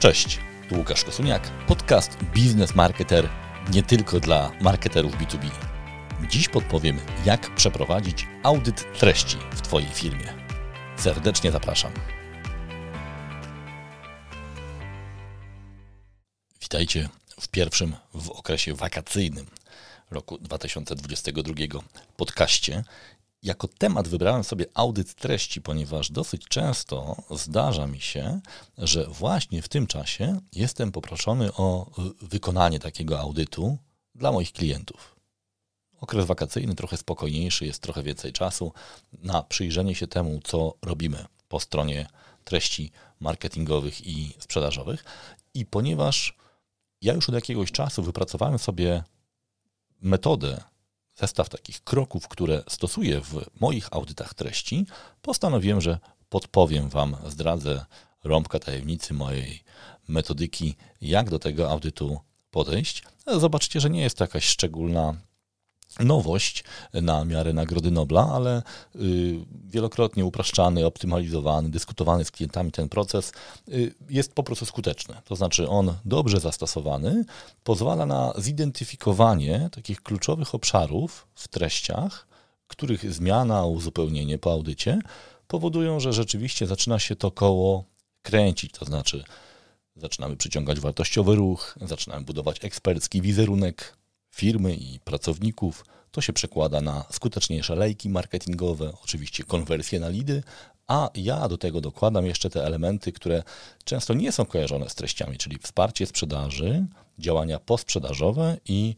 Cześć, tu Łukasz Kosuniak, podcast Biznes Marketer nie tylko dla marketerów B2B. Dziś podpowiem, jak przeprowadzić audyt treści w Twojej firmie. Serdecznie zapraszam. Witajcie w pierwszym w okresie wakacyjnym roku 2022 podcaście jako temat wybrałem sobie audyt treści, ponieważ dosyć często zdarza mi się, że właśnie w tym czasie jestem poproszony o wykonanie takiego audytu dla moich klientów. Okres wakacyjny trochę spokojniejszy, jest trochę więcej czasu na przyjrzenie się temu, co robimy po stronie treści marketingowych i sprzedażowych. I ponieważ ja już od jakiegoś czasu wypracowałem sobie metodę zestaw takich kroków, które stosuję w moich audytach treści, postanowiłem, że podpowiem Wam, zdradzę rąbka tajemnicy mojej metodyki, jak do tego audytu podejść. Zobaczcie, że nie jest to jakaś szczególna nowość na miarę Nagrody Nobla, ale y, wielokrotnie upraszczany, optymalizowany, dyskutowany z klientami ten proces y, jest po prostu skuteczny. To znaczy on dobrze zastosowany pozwala na zidentyfikowanie takich kluczowych obszarów w treściach, których zmiana, uzupełnienie po audycie powodują, że rzeczywiście zaczyna się to koło kręcić, to znaczy zaczynamy przyciągać wartościowy ruch, zaczynamy budować ekspercki wizerunek firmy i pracowników. To się przekłada na skuteczniejsze lejki marketingowe, oczywiście konwersje na lidy, a ja do tego dokładam jeszcze te elementy, które często nie są kojarzone z treściami, czyli wsparcie sprzedaży, działania posprzedażowe i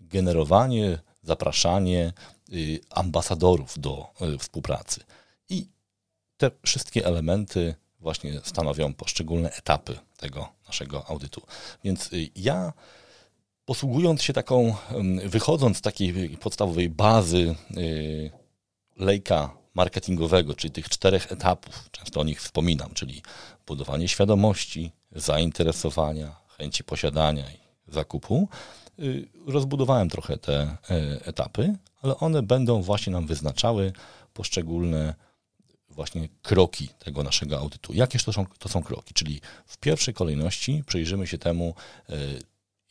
generowanie, zapraszanie y, ambasadorów do y, współpracy. I te wszystkie elementy właśnie stanowią poszczególne etapy tego naszego audytu. Więc y, ja posługując się taką, wychodząc z takiej podstawowej bazy y, lejka marketingowego, czyli tych czterech etapów, często o nich wspominam, czyli budowanie świadomości, zainteresowania, chęci posiadania i zakupu, y, rozbudowałem trochę te e, etapy, ale one będą właśnie nam wyznaczały poszczególne właśnie kroki tego naszego audytu. Jakież to są, to są kroki? Czyli w pierwszej kolejności przyjrzymy się temu, e,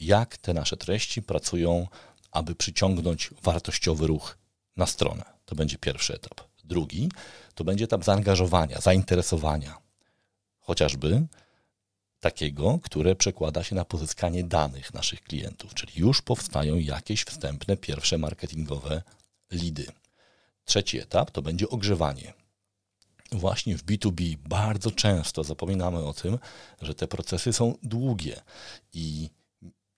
jak te nasze treści pracują, aby przyciągnąć wartościowy ruch na stronę. To będzie pierwszy etap. Drugi to będzie etap zaangażowania, zainteresowania, chociażby takiego, które przekłada się na pozyskanie danych naszych klientów, czyli już powstają jakieś wstępne, pierwsze marketingowe lidy. Trzeci etap to będzie ogrzewanie. Właśnie w B2B bardzo często zapominamy o tym, że te procesy są długie i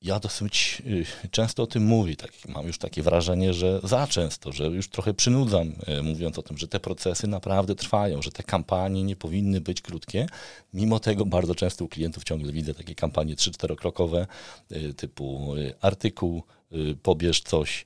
ja dosyć y, często o tym mówię. Tak, mam już takie wrażenie, że za często, że już trochę przynudzam, y, mówiąc o tym, że te procesy naprawdę trwają, że te kampanie nie powinny być krótkie. Mimo tego bardzo często u klientów ciągle widzę takie kampanie 3-4-krokowe, y, typu artykuł, pobierz coś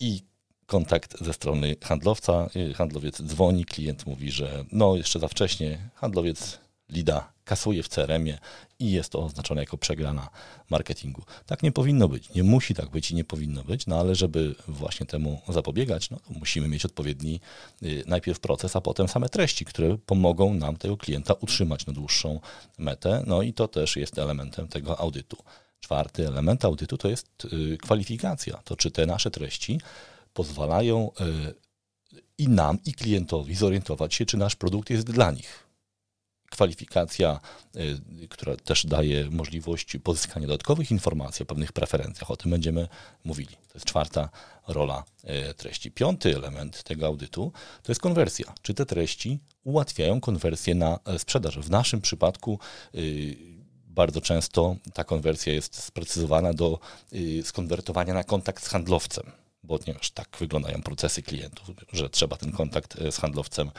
i kontakt ze strony handlowca. Handlowiec dzwoni, klient mówi, że no jeszcze za wcześnie, handlowiec lida kasuje w CRM-ie i jest to oznaczone jako przegrana marketingu. Tak nie powinno być, nie musi tak być i nie powinno być, no ale żeby właśnie temu zapobiegać, no, musimy mieć odpowiedni y, najpierw proces, a potem same treści, które pomogą nam tego klienta utrzymać na dłuższą metę, no i to też jest elementem tego audytu. Czwarty element audytu to jest y, kwalifikacja, to czy te nasze treści pozwalają y, i nam, i klientowi zorientować się, czy nasz produkt jest dla nich kwalifikacja, y, która też daje możliwość pozyskania dodatkowych informacji o pewnych preferencjach. O tym będziemy mówili. To jest czwarta rola y, treści. Piąty element tego audytu to jest konwersja. Czy te treści ułatwiają konwersję na e, sprzedaż? W naszym przypadku y, bardzo często ta konwersja jest sprecyzowana do skonwertowania na kontakt z handlowcem bo ponieważ tak wyglądają procesy klientów, że trzeba ten kontakt e, z handlowcem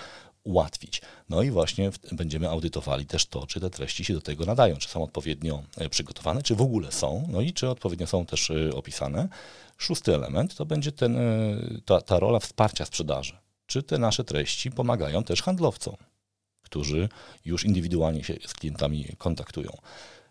ułatwić. No i właśnie będziemy audytowali też to, czy te treści się do tego nadają, czy są odpowiednio e, przygotowane, czy w ogóle są, no i czy odpowiednio są też e, opisane. Szósty element to będzie ten, ta, ta rola wsparcia sprzedaży. Czy te nasze treści pomagają też handlowcom, którzy już indywidualnie się z klientami kontaktują.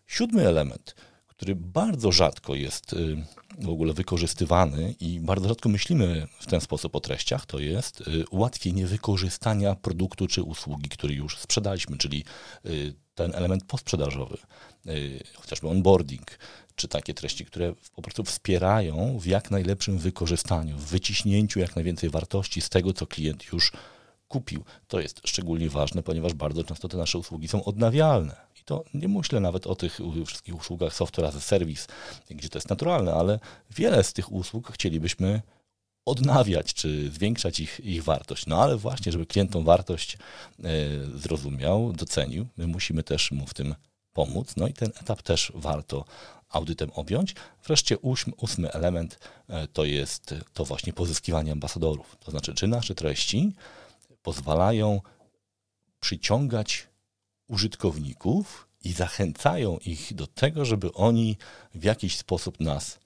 Siódmy element który bardzo rzadko jest y, w ogóle wykorzystywany i bardzo rzadko myślimy w ten sposób o treściach, to jest y, ułatwienie wykorzystania produktu czy usługi, który już sprzedaliśmy, czyli y, ten element postsprzedażowy, chociażby onboarding, czy takie treści, które po prostu wspierają w jak najlepszym wykorzystaniu, w wyciśnięciu jak najwięcej wartości z tego, co klient już kupił. To jest szczególnie ważne, ponieważ bardzo często te nasze usługi są odnawialne. To nie myślę nawet o tych wszystkich usługach software as a service, gdzie to jest naturalne, ale wiele z tych usług chcielibyśmy odnawiać, czy zwiększać ich, ich wartość. No ale właśnie, żeby klient tą wartość e, zrozumiał, docenił, my musimy też mu w tym pomóc. No i ten etap też warto audytem objąć. Wreszcie ósmy, ósmy element e, to jest to właśnie pozyskiwanie ambasadorów. To znaczy, czy nasze treści pozwalają przyciągać użytkowników i zachęcają ich do tego, żeby oni w jakiś sposób nas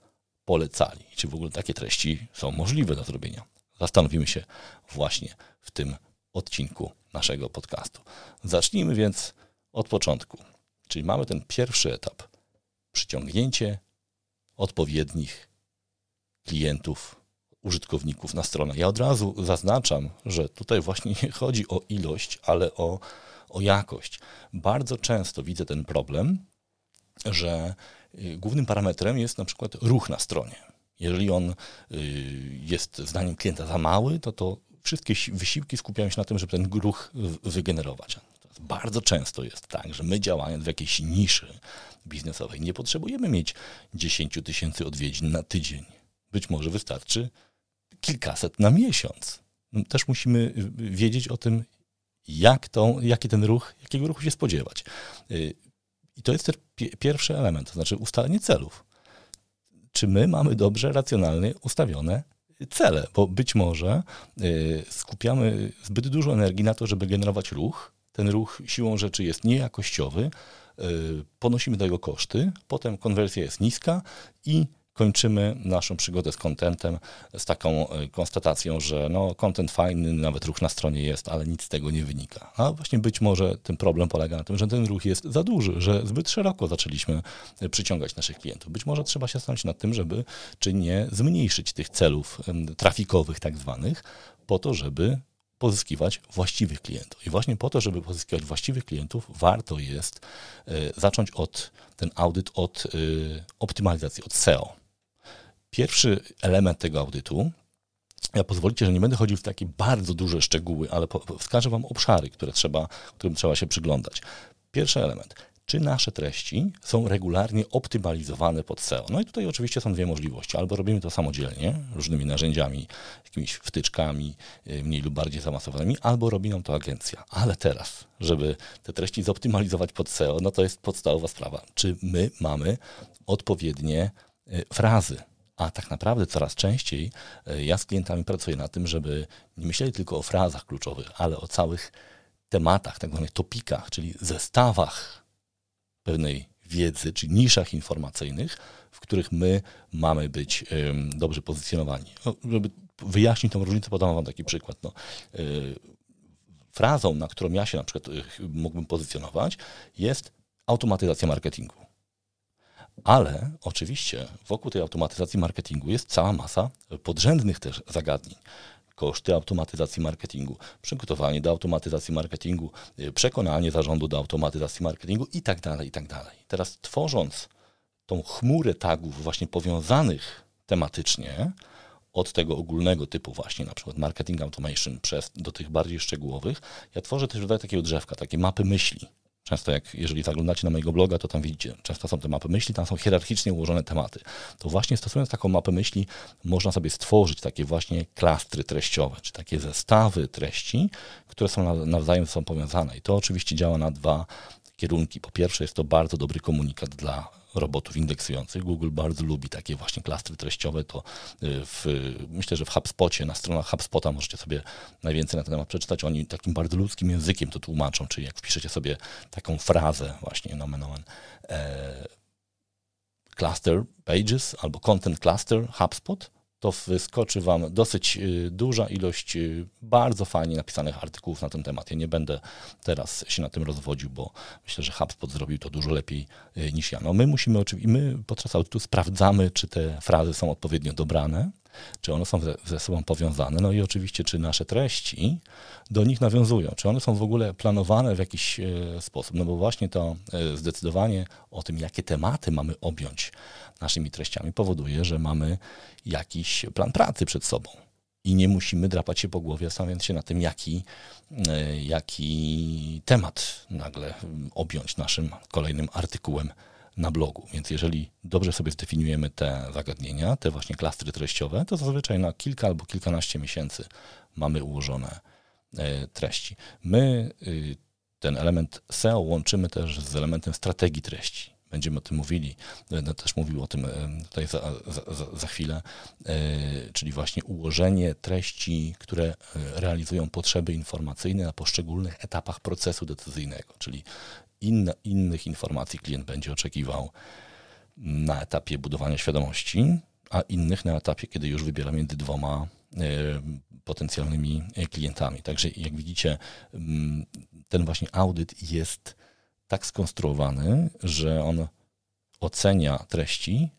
polecali. Czy w ogóle takie treści są możliwe do zrobienia? Zastanowimy się właśnie w tym odcinku naszego podcastu. Zacznijmy więc od początku. Czyli mamy ten pierwszy etap przyciągnięcie odpowiednich klientów użytkowników na stronę. Ja od razu zaznaczam, że tutaj właśnie nie chodzi o ilość, ale o, o jakość. Bardzo często widzę ten problem, że y, głównym parametrem jest na przykład ruch na stronie. Jeżeli on y, jest zdaniem klienta za mały, to to wszystkie wysiłki skupiają się na tym, żeby ten ruch wygenerować. Bardzo często jest tak, że my działając w jakiejś niszy biznesowej nie potrzebujemy mieć 10 tysięcy odwiedzin na tydzień. Być może wystarczy kilkaset na miesiąc. Też musimy y, wiedzieć o tym, jak to, jaki ten ruch, jakiego ruchu się spodziewać. Y, I to jest też pierwszy element, to znaczy ustalenie celów. Czy my mamy dobrze, racjonalnie ustawione cele? Bo być może y, skupiamy zbyt dużo energii na to, żeby generować ruch. Ten ruch siłą rzeczy jest niejakościowy, ponosimy do jego koszty, potem konwersja jest niska i kończymy naszą przygodę z kontentem z taką e, konstatacją, że no, content fajny, nawet ruch na stronie jest, ale nic z tego nie wynika. A właśnie być może ten problem polega na tym, że ten ruch jest za duży, że zbyt szeroko zaczęliśmy e, przyciągać naszych klientów. Być może trzeba się zastanowić nad tym, żeby czy nie zmniejszyć tych celów trafikowych tak zwanych, po to, żeby pozyskiwać właściwych klientów. I właśnie po to, żeby pozyskiwać właściwych klientów, warto jest e, zacząć od ten audyt od optymalizacji, od SEO. Pierwszy element tego audytu, ja pozwolicie, że nie będę chodził w takie bardzo duże szczegóły, ale wskażę Wam obszary, które trzeba, którym trzeba się przyglądać. Pierwszy element. Czy nasze treści są regularnie optymalizowane pod SEO? No i tutaj oczywiście są dwie możliwości. Albo robimy to samodzielnie, różnymi narzędziami, jakimiś wtyczkami, y, mniej lub bardziej zaawansowanymi, albo robi nam to agencja. Ale teraz, żeby te treści zoptymalizować pod SEO, no to jest podstawowa sprawa. Czy my mamy odpowiednie y, frazy, a tak naprawdę coraz częściej e, ja z klientami pracuję na tym, żeby nie myśleli tylko o frazach kluczowych, ale o całych tematach, tak zwanych topikach, czyli zestawach pewnej wiedzy, czy niszach informacyjnych, w których my mamy być dobrze pozycjonowani. No, żeby wyjaśnić tą różnicę, podam Wam taki przykład. No, y, frazą, na którą ja się na przykład y, mógłbym pozycjonować, jest automatyzacja marketingu. Ale oczywiście wokół tej automatyzacji marketingu jest cała masa podrzędnych też zagadnień koszty automatyzacji marketingu, przygotowanie do automatyzacji marketingu, przekonanie zarządu do automatyzacji marketingu i tak dalej, i tak dalej. Teraz tworząc tą chmurę tagów właśnie powiązanych tematycznie od tego ogólnego typu właśnie na przykład marketing automation przez do tych bardziej szczegółowych, ja tworzę też rodzaj takiego drzewka, takie mapy myśli, Często jak, jeżeli zaglądacie na mojego bloga, to tam widzicie, często są te mapy myśli, tam są hierarchicznie ułożone tematy. To właśnie stosując taką mapę myśli, można sobie stworzyć takie właśnie klastry treściowe, czy takie zestawy treści, które są nawzajem są powiązane. I to oczywiście działa na dwa kierunki. Po pierwsze jest to bardzo dobry komunikat dla robotów indeksujących. Google bardzo lubi takie właśnie klastry treściowe. To y, w, myślę, że w HubSpocie, na stronach HubSpota możecie sobie najwięcej na ten temat przeczytać. Oni takim bardzo ludzkim językiem to tłumaczą, czyli jak wpiszecie sobie taką frazę właśnie nomen omen, e, cluster pages albo content cluster HubSpot, to wyskoczy Wam dosyć y, duża ilość y, bardzo fajnie napisanych artykułów na ten temat. Ja nie będę teraz się na tym rozwodził, bo myślę, że HubSpot zrobił to dużo lepiej y, niż ja. No my musimy oczywiście, my podczas audytu sprawdzamy, czy te frazy są odpowiednio dobrane, czy one są ze sobą powiązane, no i oczywiście, czy nasze treści do nich nawiązują, czy one są w ogóle planowane w jakiś sposób, no bo właśnie to zdecydowanie o tym, jakie tematy mamy objąć naszymi treściami powoduje, że mamy jakiś plan pracy przed sobą. I nie musimy drapać się po głowie, zastanawiając się na tym, jaki, e, jaki temat nagle objąć naszym kolejnym artykułem na blogu. Więc jeżeli dobrze sobie zdefiniujemy te zagadnienia, te właśnie klastry treściowe, to zazwyczaj na kilka albo kilkanaście miesięcy mamy ułożone e, treści. My y, ten element SEO łączymy też z elementem strategii treści będziemy o tym mówili, będę też mówił o tym e, tutaj za, za, za chwilę, e, czyli właśnie ułożenie treści, które realizują potrzeby informacyjne na poszczególnych etapach procesu decyzyjnego, czyli inne, innych informacji klient będzie oczekiwał na etapie budowania świadomości, a innych na etapie, kiedy już wybiera między dwoma potencjalnymi klientami. Także jak widzicie, ten właśnie audyt jest tak skonstruowany, że on ocenia treści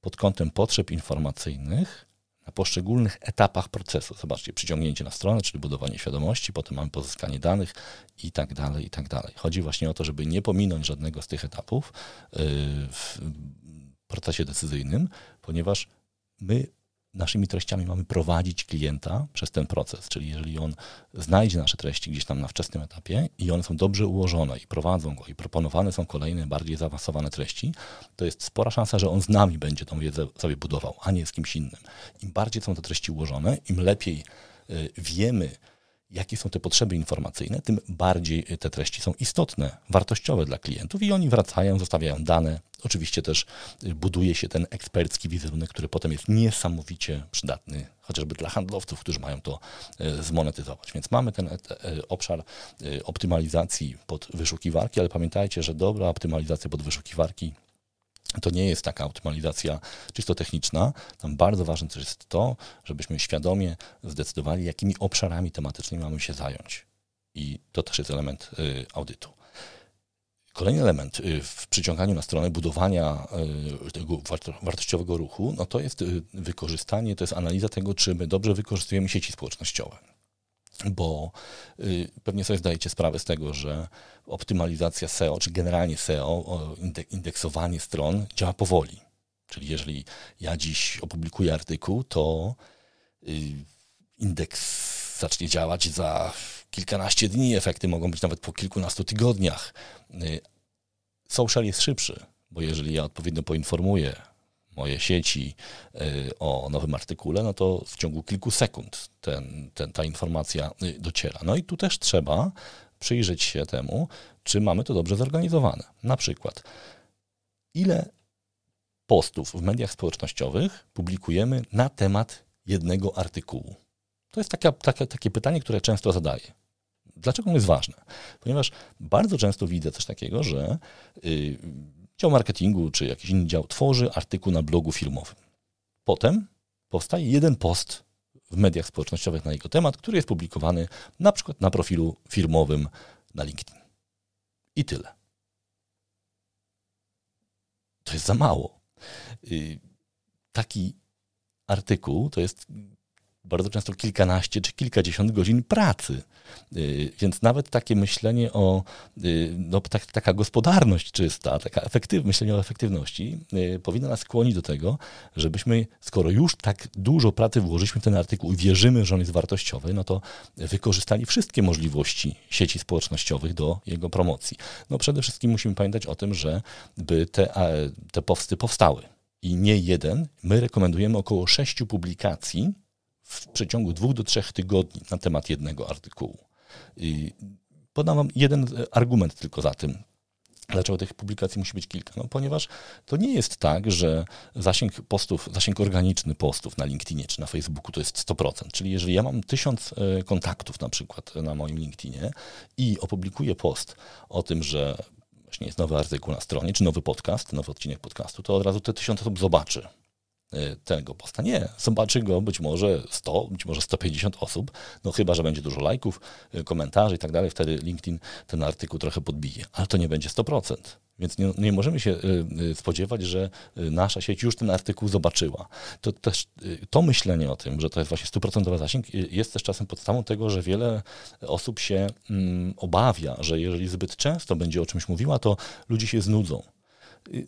pod kątem potrzeb informacyjnych na poszczególnych etapach procesu. Zobaczcie, przyciągnięcie na stronę, czyli budowanie świadomości, potem mamy pozyskanie danych i tak dalej, i tak dalej. Chodzi właśnie o to, żeby nie pominąć żadnego z tych etapów yy, w procesie decyzyjnym, ponieważ my naszymi treściami mamy prowadzić klienta przez ten proces. Czyli jeżeli on znajdzie nasze treści gdzieś tam na wczesnym etapie i one są dobrze ułożone i prowadzą go i proponowane są kolejne, bardziej zaawansowane treści, to jest spora szansa, że on z nami będzie tą wiedzę sobie budował, a nie z kimś innym. Im bardziej są te treści ułożone, im lepiej y, wiemy, jakie są te potrzeby informacyjne, tym bardziej te treści są istotne, wartościowe dla klientów i oni wracają, zostawiają dane. Oczywiście też buduje się ten ekspercki wizerunek, który potem jest niesamowicie przydatny, chociażby dla handlowców, którzy mają to e, zmonetyzować. Więc mamy ten e, e, obszar optymalizacji pod wyszukiwarki, ale pamiętajcie, że dobra optymalizacja pod wyszukiwarki to nie jest taka optymalizacja czysto techniczna. Tam bardzo ważne też jest to, żebyśmy świadomie zdecydowali, jakimi obszarami tematycznymi mamy się zająć. I to też jest element y, audytu. Kolejny element y, w przyciąganiu na stronę budowania y, tego wartościowego ruchu, no to jest wykorzystanie, to jest analiza tego, czy my dobrze wykorzystujemy sieci społecznościowe bo y, pewnie sobie zdajecie sprawę z tego, że optymalizacja SEO, czy generalnie SEO, indeksowanie stron działa powoli. Czyli jeżeli ja dziś opublikuję artykuł, to y, indeks zacznie działać za kilkanaście dni, efekty mogą być nawet po kilkunastu tygodniach. Y, social jest szybszy, bo jeżeli ja odpowiednio poinformuję moje sieci y, o nowym artykule, no to w ciągu kilku sekund ten, ten, ta informacja y, dociera. No i tu też trzeba przyjrzeć się temu, czy mamy to dobrze zorganizowane. Na przykład, ile postów w mediach społecznościowych publikujemy na temat jednego artykułu? To jest taka, taka, takie pytanie, które często zadaję. Dlaczego ono jest ważne? Ponieważ bardzo często widzę coś takiego, że yy, dział marketingu czy jakiś inny dział tworzy artykuł na blogu filmowym. Potem powstaje jeden post w mediach społecznościowych na jego temat, który jest publikowany na przykład na profilu firmowym na LinkedIn. I tyle. To jest za mało. Y, taki artykuł to jest bardzo często kilkanaście czy kilkadziesiąt godzin pracy. Y, więc nawet takie myślenie o, y, no, tak, taka gospodarność czysta, taka efektyw, myślenie o efektywności y, powinno nas skłonić do tego, żebyśmy, skoro już tak dużo pracy włożyliśmy w ten artykuł i wierzymy, że on jest wartościowy, no to wykorzystali wszystkie możliwości sieci społecznościowych do jego promocji. No przede wszystkim musimy pamiętać o tym, że by te, te posty powstały. I nie jeden. My rekomendujemy około sześciu publikacji w przeciągu dwóch do trzech tygodni na temat jednego artykułu. Podam Wam jeden argument tylko za tym, Dlaczego tych publikacji musi być kilka? No, ponieważ to nie jest tak, że zasięg postów, zasięg organiczny postów na LinkedInie czy na Facebooku to jest 100%. Czyli jeżeli ja mam tysiąc e, kontaktów na przykład na moim LinkedInie i opublikuję post o tym, że właśnie jest nowy artykuł na stronie, czy nowy podcast, nowy odcinek podcastu, to od razu te tysiąc osób zobaczy tego posta. Nie, zobaczy go być może 100, być może 150 osób, no chyba, że będzie dużo lajków, komentarzy i tak dalej, wtedy LinkedIn ten artykuł trochę podbije, ale to nie będzie 100%. Więc nie, nie, możemy się y, y, spodziewać, że y, nasza sieć już ten artykuł zobaczyła. To, też, to myślenie o tym, że to jest właśnie stuprocentowy zasięg, jest też czasem podstawą tego, że wiele osób się mm, obawia, że jeżeli zbyt często będzie o czymś mówiła, to ludzie się znudzą.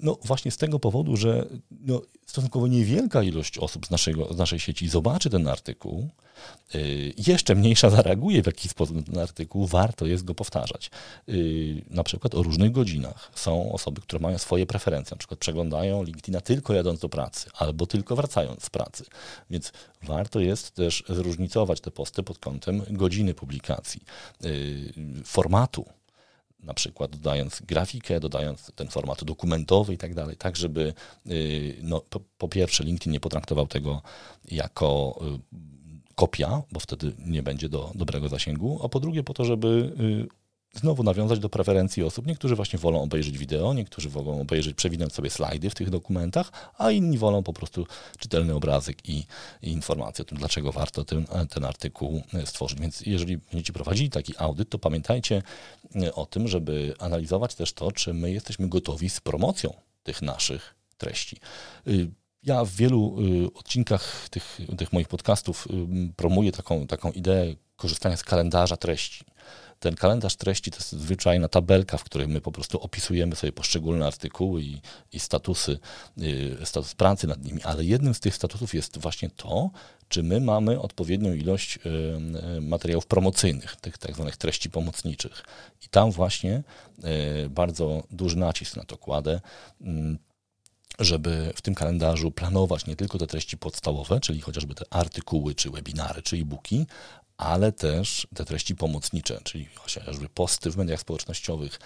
No właśnie z tego powodu, że no, stosunkowo niewielka ilość osób z, naszego, z naszej sieci zobaczy ten artykuł, yy, jeszcze mniejsza zareaguje w jakiś sposób na ten artykuł, warto jest go powtarzać. Yy, na przykład o różnych godzinach. Są osoby, które mają swoje preferencje, na przykład przeglądają LinkedIna tylko jadąc do pracy, albo tylko wracając z pracy. Więc warto jest też zróżnicować te posty pod kątem godziny publikacji, formatu na przykład dodając grafikę, dodając ten format dokumentowy i tak dalej, tak żeby y, no, po, po, pierwsze LinkedIn nie potraktował tego jako y, kopia, bo wtedy nie będzie do dobrego zasięgu, a po drugie po to, żeby y, znowu nawiązać do preferencji osób. Niektórzy właśnie wolą obejrzeć wideo, niektórzy wolą obejrzeć, przewinąć sobie slajdy w tych dokumentach, a inni wolą po prostu czytelny obrazek i, i informacje o tym, dlaczego warto ten, ten artykuł stworzyć. Więc jeżeli będziecie prowadzili taki audyt, to pamiętajcie e, o tym, żeby analizować też to, czy my jesteśmy gotowi z promocją tych naszych treści. Y, ja w wielu y, odcinkach tych, tych moich podcastów promuję taką, taką ideę korzystania z kalendarza treści ten kalendarz treści to jest zwyczajna tabelka, w której my po prostu opisujemy sobie poszczególne artykuły i, i statusy, y, status pracy nad nimi, ale jednym z tych statusów jest właśnie to, czy my mamy odpowiednią ilość y, y, materiałów promocyjnych, tych tak zwanych treści pomocniczych. I tam właśnie bardzo duży nacisk na to kładę mm, żeby w tym kalendarzu planować nie tylko te treści podstawowe, czyli chociażby te artykuły, czy webinary, czy e-booki, ale też te treści pomocnicze, czyli chociażby posty w mediach społecznościowych,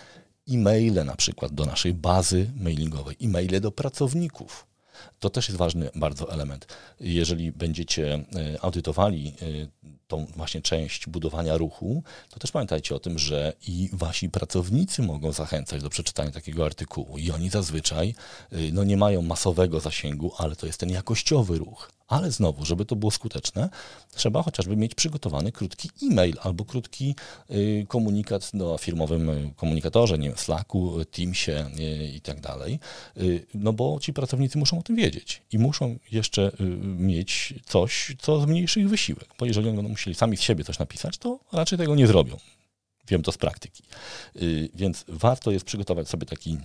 e-maile na przykład do naszej bazy mailingowej, e-maile do pracowników. To też jest ważny bardzo element. Jeżeli będziecie e, audytowali e, tą właśnie część budowania ruchu, to też pamiętajcie o tym, że i wasi pracownicy mogą zachęcać do przeczytania takiego artykułu i oni zazwyczaj e, no, nie mają masowego zasięgu, ale to jest ten jakościowy ruch. Ale znowu, żeby to było skuteczne, trzeba chociażby mieć przygotowany krótki e-mail albo krótki y, komunikat do firmowym y, komunikatorze, nie wiem, Slacku, Teamsie y, i tak dalej. No bo ci pracownicy muszą o tym wiedzieć i muszą jeszcze mieć coś, co zmniejszy ich wysiłek, bo jeżeli oni będą musieli sami z siebie coś napisać, to raczej tego nie zrobią. Wiem to z praktyki. Więc warto jest przygotować sobie taki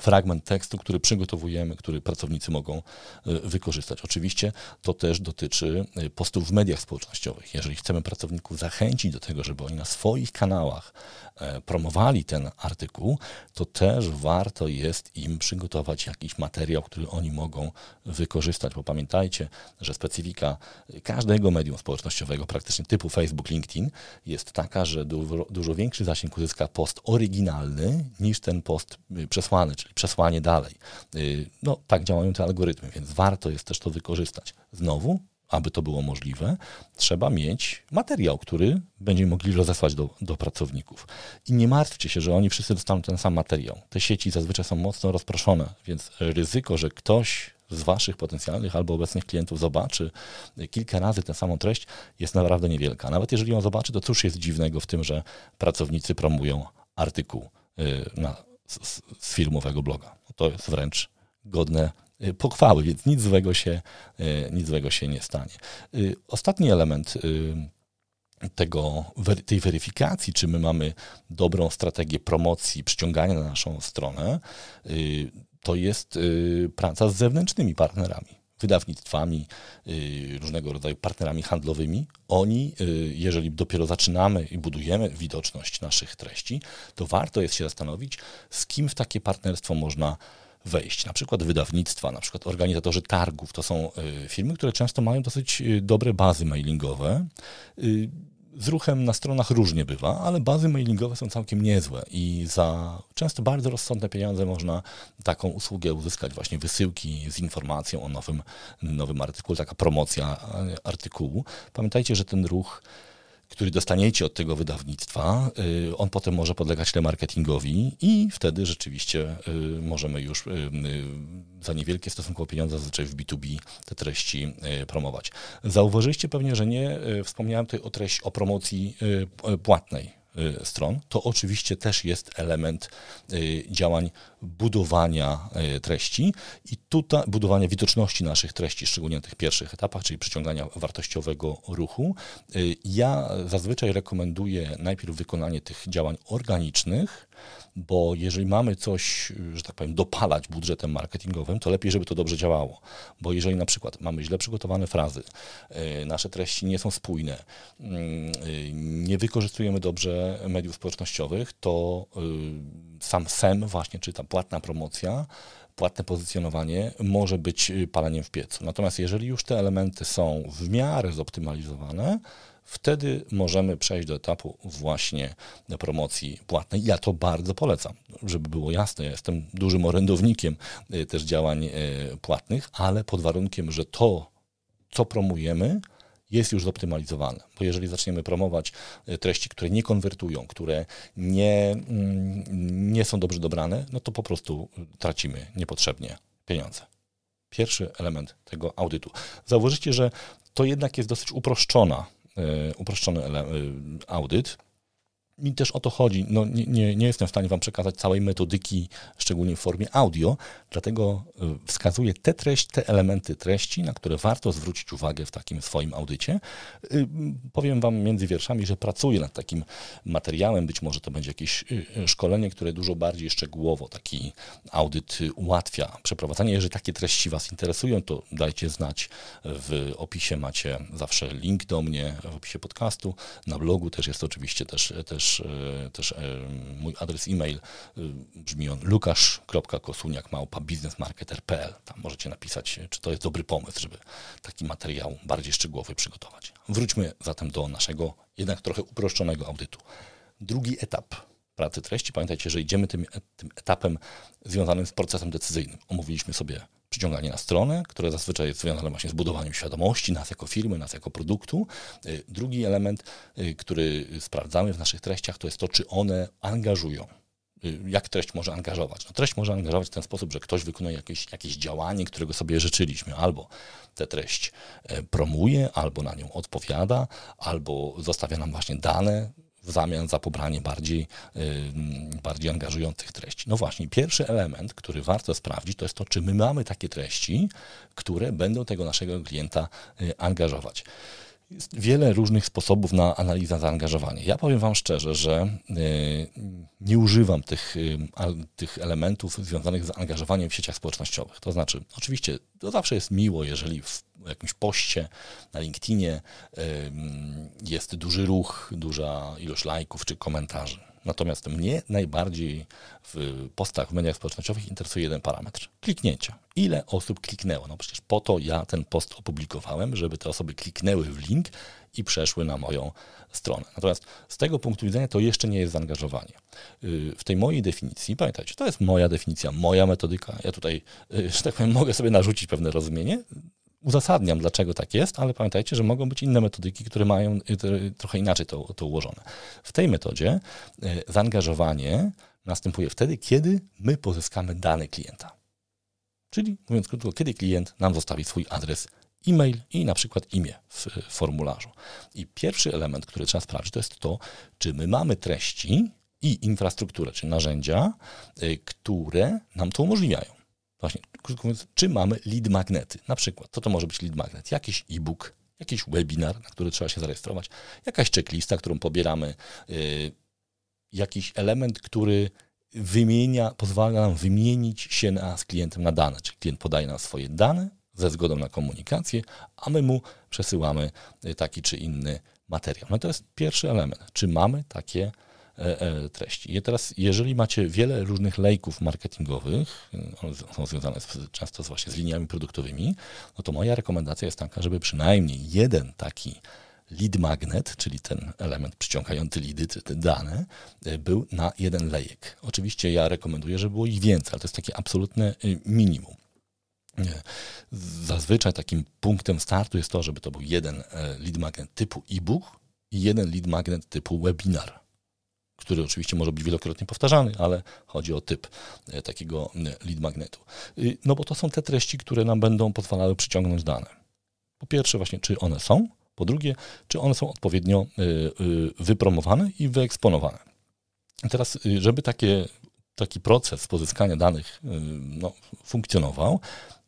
fragment tekstu, który przygotowujemy, który pracownicy mogą e, wykorzystać. Oczywiście to też dotyczy e, postów w mediach społecznościowych. Jeżeli chcemy pracowników zachęcić do tego, żeby oni na swoich kanałach e, promowali ten artykuł, to też warto jest im przygotować jakiś materiał, który oni mogą wykorzystać, bo pamiętajcie, że specyfika każdego medium społecznościowego, praktycznie typu Facebook, LinkedIn, jest taka, że dużo, dużo większy zasięg uzyska post oryginalny niż ten post przesłany, czyli przesłanie dalej. Y, no, tak działają te algorytmy, więc warto jest też to wykorzystać. Znowu, aby to było możliwe, trzeba mieć materiał, który będziemy mogli rozesłać do, do pracowników. I nie martwcie się, że oni wszyscy dostaną ten sam materiał. Te sieci zazwyczaj są mocno rozproszone, więc ryzyko, że ktoś z Waszych potencjalnych albo obecnych klientów zobaczy kilka razy tę samą treść, jest naprawdę niewielka. Nawet jeżeli ją zobaczy, to cóż jest dziwnego w tym, że pracownicy promują artykuł y, na z, z firmowego bloga. To jest wręcz godne y, pochwały, więc nic złego się, y, nic złego się nie stanie. Y, ostatni element tego, tej weryfikacji, czy my mamy dobrą strategię promocji, przyciągania na naszą stronę, to jest praca z zewnętrznymi partnerami wydawnictwami, y, różnego rodzaju partnerami handlowymi. Oni, y, jeżeli dopiero zaczynamy i budujemy widoczność naszych treści, to warto jest się zastanowić, z kim w takie partnerstwo można wejść. Na przykład wydawnictwa, na przykład organizatorzy targów. To są y, firmy, które często mają dosyć dobre bazy mailingowe z ruchem na stronach różnie bywa, ale bazy mailingowe są całkiem niezłe i za często bardzo rozsądne pieniądze można taką usługę uzyskać, właśnie wysyłki z informacją o nowym, nowym artykule, taka promocja artykułu. Pamiętajcie, że ten ruch który dostaniecie od tego wydawnictwa, y, on potem może podlegać remarketingowi i wtedy rzeczywiście y, możemy już y, za niewielkie stosunkowo pieniądze zazwyczaj w B2B te treści promować. Zauważyliście pewnie, że nie wspomniałem tutaj o treści, o promocji płatnej stron, to oczywiście też jest element y, działań budowania y, treści i tutaj budowania widoczności naszych treści, szczególnie na tych pierwszych etapach, czyli przyciągania wartościowego ruchu. Ja zazwyczaj rekomenduję najpierw wykonanie tych działań organicznych, bo jeżeli mamy coś, że tak powiem, dopalać budżetem marketingowym, to lepiej, żeby to dobrze działało. Bo jeżeli na przykład mamy źle przygotowane frazy, e, nasze treści nie są spójne, e, nie wykorzystujemy dobrze mediów społecznościowych, to e, sam SEM, właśnie, czy ta płatna promocja, płatne pozycjonowanie może być paleniem w piecu. Natomiast jeżeli już te elementy są w miarę zoptymalizowane, wtedy możemy przejść do etapu właśnie promocji płatnej. Ja to bardzo polecam, żeby było jasne. Ja jestem dużym orędownikiem y, też działań y, płatnych, ale pod warunkiem, że to, co promujemy, jest już zoptymalizowane. Bo jeżeli zaczniemy promować y, treści, które nie konwertują, które nie, mm, nie są dobrze dobrane, no to po prostu tracimy niepotrzebnie pieniądze. Pierwszy element tego audytu. Zauważycie, że to jednak jest dosyć uproszczona uproszczony e, audyt. Mi też o to chodzi. No, nie, nie, nie, jestem w stanie Wam przekazać całej metodyki, szczególnie w formie audio, dlatego e, wskazuję te treści, te elementy treści, na które warto zwrócić uwagę w takim swoim audycie. Powiem Wam między wierszami, że pracuję nad takim materiałem. Być może to będzie jakieś szkolenie, które dużo bardziej szczegółowo taki audyt ułatwia przeprowadzanie. Jeżeli takie treści Was interesują, to dajcie znać. W opisie macie zawsze link do mnie, w opisie podcastu. Na blogu też jest oczywiście też, też też, e, też e, mój adres e-mail. E, brzmi on lukasz.kosuniak.biznesmarketer.pl. Tam możecie napisać, czy to jest dobry pomysł, żeby taki materiał bardziej szczegółowy przygotować. Wróćmy zatem do naszego jednak trochę uproszczonego audytu. Drugi etap pracy treści. Pamiętajcie, że idziemy tym, tym etapem związanym z procesem decyzyjnym. Omówiliśmy sobie przyciąganie na stronę, które zazwyczaj jest związane właśnie z budowaniem świadomości nas jako firmy, nas jako produktu. Y, drugi element, y, który sprawdzamy w naszych treściach, to jest to, czy one angażują. Y, jak treść może angażować? No, treść może angażować w ten sposób, że ktoś wykonuje jakieś, jakieś działanie, którego sobie życzyliśmy, albo tę treść e, promuje, albo na nią odpowiada, albo zostawia nam właśnie dane, w zamian za pobranie bardziej, bardziej angażujących treści. No właśnie, pierwszy element, który warto sprawdzić, to jest to, czy my mamy takie treści, które będą tego naszego klienta y, angażować. Jest wiele różnych sposobów na analizę zaangażowania. Ja powiem Wam szczerze, że y, nie używam tych, y, tych elementów związanych z zaangażowaniem w sieciach społecznościowych. To znaczy, oczywiście, to zawsze jest miło, jeżeli w jakimś poście na LinkedInie jest duży ruch, duża ilość lajków czy komentarzy. Natomiast mnie najbardziej w postach w mediach społecznościowych interesuje jeden parametr kliknięcia. Ile osób kliknęło? No przecież po to ja ten post opublikowałem, żeby te osoby kliknęły w link i przeszły na moją stronę. Natomiast z tego punktu widzenia to jeszcze nie jest zaangażowanie. Y, w tej mojej definicji, pamiętajcie, to jest moja definicja, moja metodyka. Ja tutaj, y, że tak powiem, mogę sobie narzucić pewne rozumienie uzasadniam, dlaczego tak jest, ale pamiętajcie, że mogą być inne metodyki, które mają y, trochę inaczej to, to ułożone. W tej metodzie y, zaangażowanie następuje wtedy, kiedy my pozyskamy dane klienta. Czyli mówiąc krótko, kiedy klient nam zostawi swój adres e-mail i na przykład imię w formularzu. I pierwszy element, który trzeba sprawdzić, to jest to, czy my mamy treści i infrastrukturę, czy narzędzia, y, które nam to umożliwiają. Właśnie, krótko mówiąc, czy mamy lead magnety? Na przykład, co to może być lead magnet? Jakiś e-book, jakiś webinar, na który trzeba się zarejestrować, jakaś checklista, którą pobieramy, yy, jakiś element, który wymienia, pozwala nam wymienić się na, z klientem na dane. Czyli klient podaje nam swoje dane ze zgodą na komunikację, a my mu przesyłamy y, taki czy inny materiał. No to jest pierwszy element. Czy mamy takie treści. I teraz, jeżeli macie wiele różnych lejków marketingowych, one są związane z, często właśnie z liniami produktowymi, no to moja rekomendacja jest taka, żeby przynajmniej jeden taki lead magnet, czyli ten element przyciągający lidy, te dane, e, był na jeden lejek. Oczywiście ja rekomenduję, żeby było ich więcej, ale to jest takie absolutne minimum. Zazwyczaj takim punktem startu jest to, żeby to był jeden lead magnet typu e-book, i jeden lead magnet typu webinar, który oczywiście może być wielokrotnie powtarzany, ale chodzi o typ e, takiego lead magnetu. Y, no bo to są te treści, które nam będą pozwalały przyciągnąć dane. Po pierwsze właśnie, czy one są, po drugie, czy one są odpowiednio y, y, wypromowane i wyeksponowane. Teraz, żeby takie, taki proces pozyskania danych no, funkcjonował,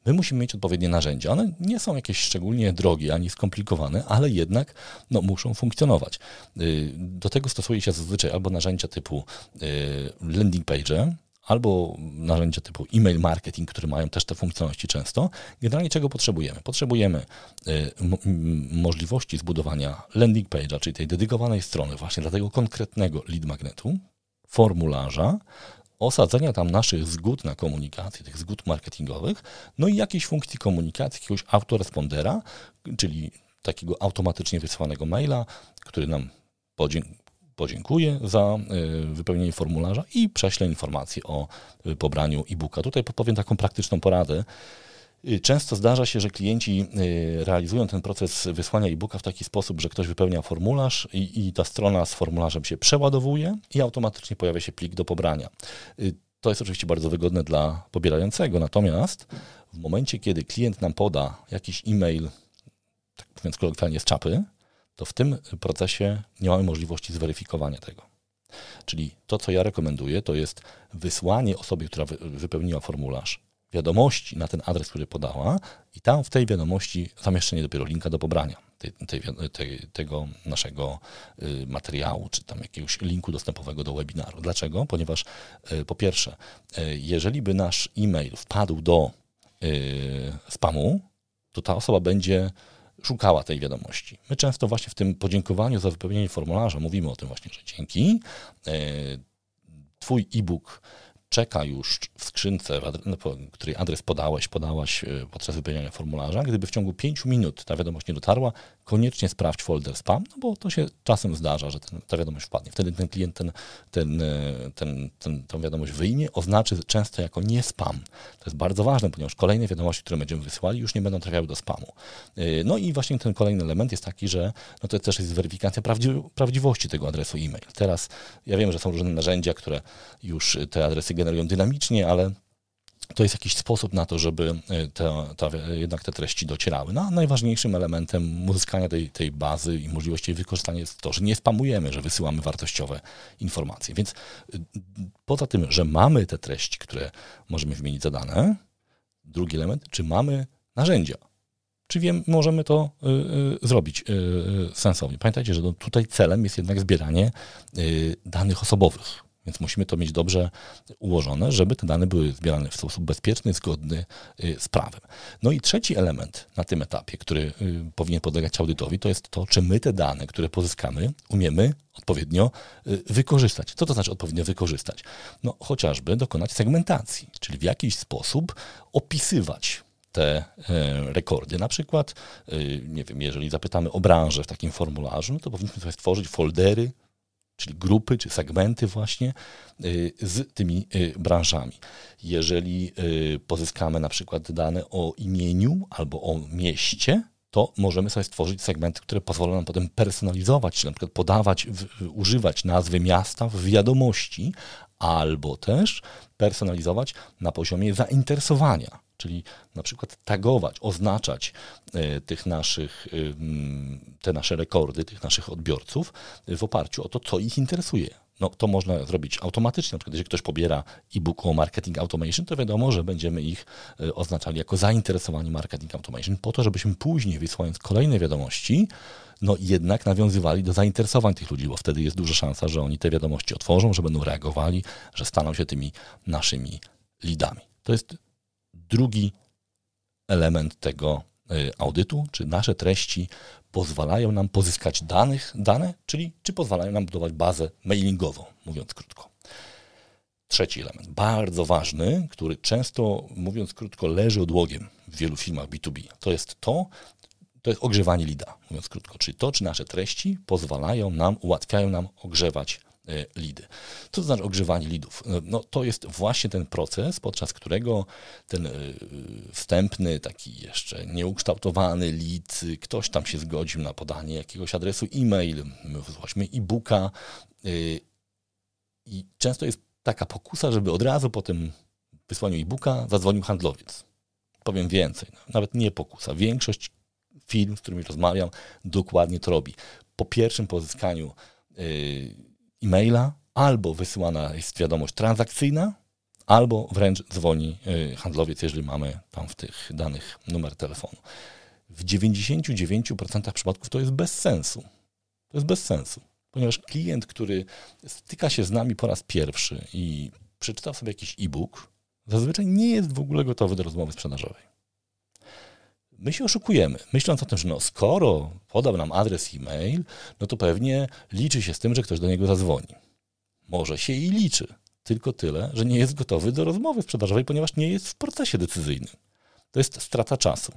My musimy mieć odpowiednie narzędzia. One nie są jakieś szczególnie drogie ani skomplikowane, ale jednak no, muszą funkcjonować. Y, do tego stosuje się zazwyczaj albo narzędzia typu y, landing page, albo narzędzia typu e-mail marketing, które mają też te funkcjonalności często. Generalnie czego potrzebujemy? Potrzebujemy y, możliwości zbudowania landing page'a, czyli tej dedykowanej strony właśnie dla tego konkretnego lead magnetu, formularza, osadzenia tam naszych zgód na komunikację, tych zgód marketingowych, no i jakiejś funkcji komunikacji, jakiegoś autorespondera, czyli takiego automatycznie wysłanego maila, który nam podziękuję za y, wypełnienie formularza i prześlę informację o y, pobraniu e-booka. Tutaj powiem taką praktyczną poradę. Y, często zdarza się, że klienci y, realizują ten proces wysłania e-booka w taki sposób, że ktoś wypełnia formularz i, i ta strona z formularzem się przeładowuje i automatycznie pojawia się plik do pobrania. Y, to jest oczywiście bardzo wygodne dla pobierającego, natomiast w momencie, kiedy klient nam poda jakiś e-mail, tak mówiąc kolokwialnie z czapy, to w tym procesie nie mamy możliwości zweryfikowania tego. Czyli to, co ja rekomenduję, to jest wysłanie osobie, która wypełniła formularz, wiadomości na ten adres, który podała i tam w tej wiadomości zamieszczenie dopiero linka do pobrania tej, tej, tej, tego naszego y, materiału, czy tam jakiegoś linku dostępowego do webinaru. Dlaczego? Ponieważ y, po pierwsze, y, jeżeli by nasz e-mail wpadł do spamu, to ta osoba będzie szukała tej wiadomości. My często właśnie w tym podziękowaniu za wypełnienie formularza mówimy o tym właśnie, że dzięki Twój e-book czeka już w skrzynce, no, której adres podałeś, podałaś e, podczas wypełniania formularza. Gdyby w ciągu 5 minut ta wiadomość nie dotarła, koniecznie sprawdź folder spam, no bo to się czasem zdarza, że ten, ta wiadomość wpadnie. Wtedy ten klient ten, ten, e, ten, ten, tą wiadomość wyjmie, oznaczy często jako nie spam. To jest bardzo ważne, ponieważ kolejne wiadomości, które będziemy wysyłali, już nie będą trafiały do spamu. E, no i właśnie ten kolejny element jest taki, że no to też jest weryfikacja prawdzi prawdziwości tego adresu e-mail. Teraz ja wiem, że są różne narzędzia, które już te adresy generują dynamicznie, ale to jest jakiś sposób na to, żeby e, te, te, jednak te treści docierały. No, a najważniejszym elementem uzyskania tej, tej bazy i możliwości jej wykorzystania jest to, że nie spamujemy, że wysyłamy wartościowe informacje. Więc e, poza tym, że mamy te treści, które możemy wymienić za dane, drugi element, czy mamy narzędzia, czy wiem, możemy to y, y, zrobić y, sensownie. Pamiętajcie, że no, tutaj celem jest jednak zbieranie danych osobowych więc musimy to mieć dobrze ułożone, żeby te dane były zbierane w sposób bezpieczny, zgodny y, z prawem. No i trzeci element na tym etapie, który y, powinien podlegać audytowi, to jest to, czy my te dane, które pozyskamy, umiemy odpowiednio y, wykorzystać. Co to znaczy odpowiednio wykorzystać? No chociażby dokonać segmentacji, czyli w jakiś sposób opisywać te rekordy. Na przykład, nie wiem, jeżeli zapytamy o branżę w takim formularzu, no to powinniśmy sobie stworzyć foldery czyli grupy czy segmenty właśnie y, z tymi y, branżami. Jeżeli y, pozyskamy na przykład dane o imieniu albo o mieście, to możemy sobie stworzyć segmenty, które pozwolą nam potem personalizować, czy na przykład podawać, używać nazwy miasta w wiadomości, albo też personalizować na poziomie zainteresowania czyli na przykład tagować, oznaczać e, tych naszych, te nasze rekordy, tych naszych odbiorców w oparciu o to, co ich interesuje. No, to można zrobić automatycznie. Na przykład, jeżeli ktoś pobiera e-book o marketing automation, to wiadomo, że będziemy ich e, oznaczali jako zainteresowani marketing automation, po to, żebyśmy później, wysyłając kolejne wiadomości, no jednak nawiązywali do zainteresowań tych ludzi, bo wtedy jest duża szansa, że oni te wiadomości otworzą, że będą reagowali, że staną się tymi naszymi lidami. To jest drugi element tego y, audytu, czy nasze treści pozwalają nam pozyskać danych, dane, czyli czy pozwalają nam budować bazę mailingową, mówiąc krótko. Trzeci element, bardzo ważny, który często, mówiąc krótko, leży odłogiem w wielu firmach B2B, to jest to, to jest ogrzewanie lida, mówiąc krótko, czyli to, czy nasze treści pozwalają nam, ułatwiają nam ogrzewać lidy. Co to znaczy ogrzewanie lidów? No, to jest właśnie ten proces, podczas którego ten wstępny, taki jeszcze nieukształtowany lead, ktoś tam się zgodził na podanie jakiegoś adresu e-mail, my wysłaliśmy e-booka i często jest taka pokusa, żeby od razu po tym wysłaniu e-booka zadzwonił handlowiec. Powiem więcej, no, nawet nie pokusa. Większość firm, z którymi rozmawiam, dokładnie to robi. Po pierwszym pozyskaniu yy, e-maila albo wysyłana jest wiadomość transakcyjna, albo wręcz dzwoni yy, handlowiec, jeżeli mamy tam w tych danych numer telefonu. W 99% przypadków to jest bez sensu. To jest bez sensu, ponieważ klient, który styka się z nami po raz pierwszy i przeczytał sobie jakiś e-book, zazwyczaj nie jest w ogóle gotowy do rozmowy sprzedażowej. My się oszukujemy, myśląc o tym, że no, skoro podał nam adres e-mail, no to pewnie liczy się z tym, że ktoś do niego zadzwoni. Może się i liczy, tylko tyle, że nie jest gotowy do rozmowy sprzedażowej, ponieważ nie jest w procesie decyzyjnym. To jest strata czasu.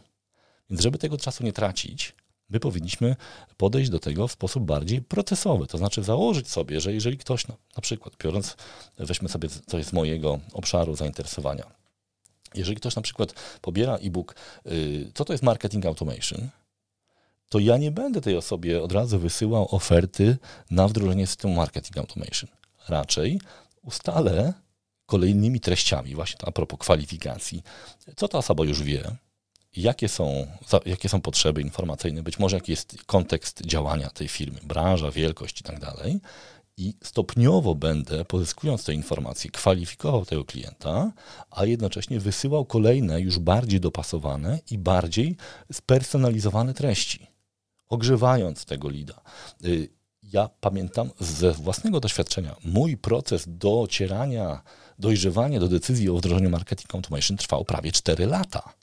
Więc żeby tego czasu nie tracić, my powinniśmy podejść do tego w sposób bardziej procesowy. To znaczy założyć sobie, że jeżeli ktoś, no, na przykład biorąc, weźmy sobie coś z mojego obszaru zainteresowania, jeżeli ktoś na przykład pobiera e-book, yy, co to jest marketing automation, to ja nie będę tej osobie od razu wysyłał oferty na wdrożenie systemu marketing automation. Raczej ustalę kolejnymi treściami, właśnie a propos kwalifikacji, co ta osoba już wie, jakie są, jakie są potrzeby informacyjne, być może jaki jest kontekst działania tej firmy, branża, wielkość i tak dalej. I stopniowo będę, pozyskując te informacje, kwalifikował tego klienta, a jednocześnie wysyłał kolejne, już bardziej dopasowane i bardziej spersonalizowane treści, ogrzewając tego lida. Y, ja pamiętam ze własnego doświadczenia, mój proces docierania, dojrzewania do decyzji o wdrożeniu marketing automation trwał prawie 4 lata.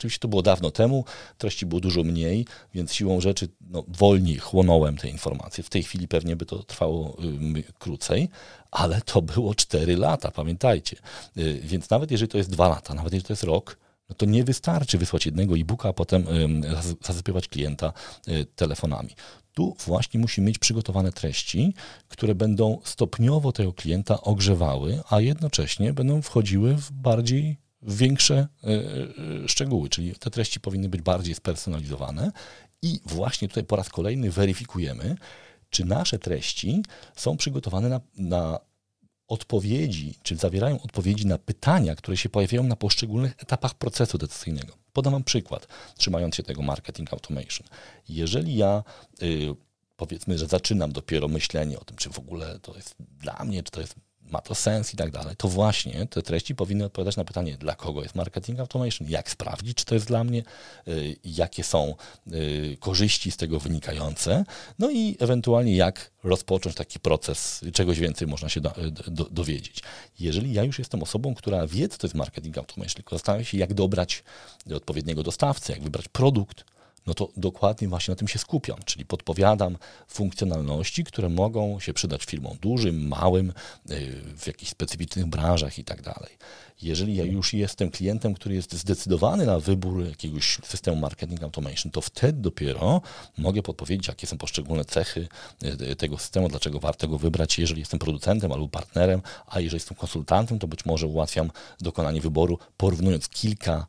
Oczywiście to było dawno temu, treści było dużo mniej, więc siłą rzeczy no, wolniej chłonąłem te informacje. W tej chwili pewnie by to trwało y, krócej, ale to było 4 lata, pamiętajcie. Y, więc nawet jeżeli to jest 2 lata, nawet jeżeli to jest rok, no to nie wystarczy wysłać jednego e-booka, a potem y, zasypywać klienta y, telefonami. Tu właśnie musimy mieć przygotowane treści, które będą stopniowo tego klienta ogrzewały, a jednocześnie będą wchodziły w bardziej większe e, e, szczegóły, czyli te treści powinny być bardziej spersonalizowane i właśnie tutaj po raz kolejny weryfikujemy, czy nasze treści są przygotowane na, na odpowiedzi, czy zawierają odpowiedzi na pytania, które się pojawiają na poszczególnych etapach procesu decyzyjnego. Podam Wam przykład, trzymając się tego marketing automation. Jeżeli ja y, powiedzmy, że zaczynam dopiero myślenie o tym, czy w ogóle to jest dla mnie, czy to jest ma to sens i tak dalej, to właśnie te treści powinny odpowiadać na pytanie, dla kogo jest marketing automation, jak sprawdzić, czy to jest dla mnie, y, jakie są y, korzyści z tego wynikające, no i ewentualnie jak rozpocząć taki proces, czegoś więcej można się do, do, dowiedzieć. Jeżeli ja już jestem osobą, która wie, co to jest marketing automation, tylko zastanawiam się, jak dobrać odpowiedniego dostawcę, jak wybrać produkt, no to dokładnie właśnie na tym się skupiam, czyli podpowiadam funkcjonalności, które mogą się przydać firmom dużym, małym, y, w jakichś specyficznych branżach i tak dalej. Jeżeli ja już jestem klientem, który jest zdecydowany na wybór jakiegoś systemu marketing automation, to wtedy dopiero mogę podpowiedzieć, jakie są poszczególne cechy y, tego systemu, dlaczego warto go wybrać, jeżeli jestem producentem albo partnerem, a jeżeli jestem konsultantem, to być może ułatwiam dokonanie wyboru, porównując kilka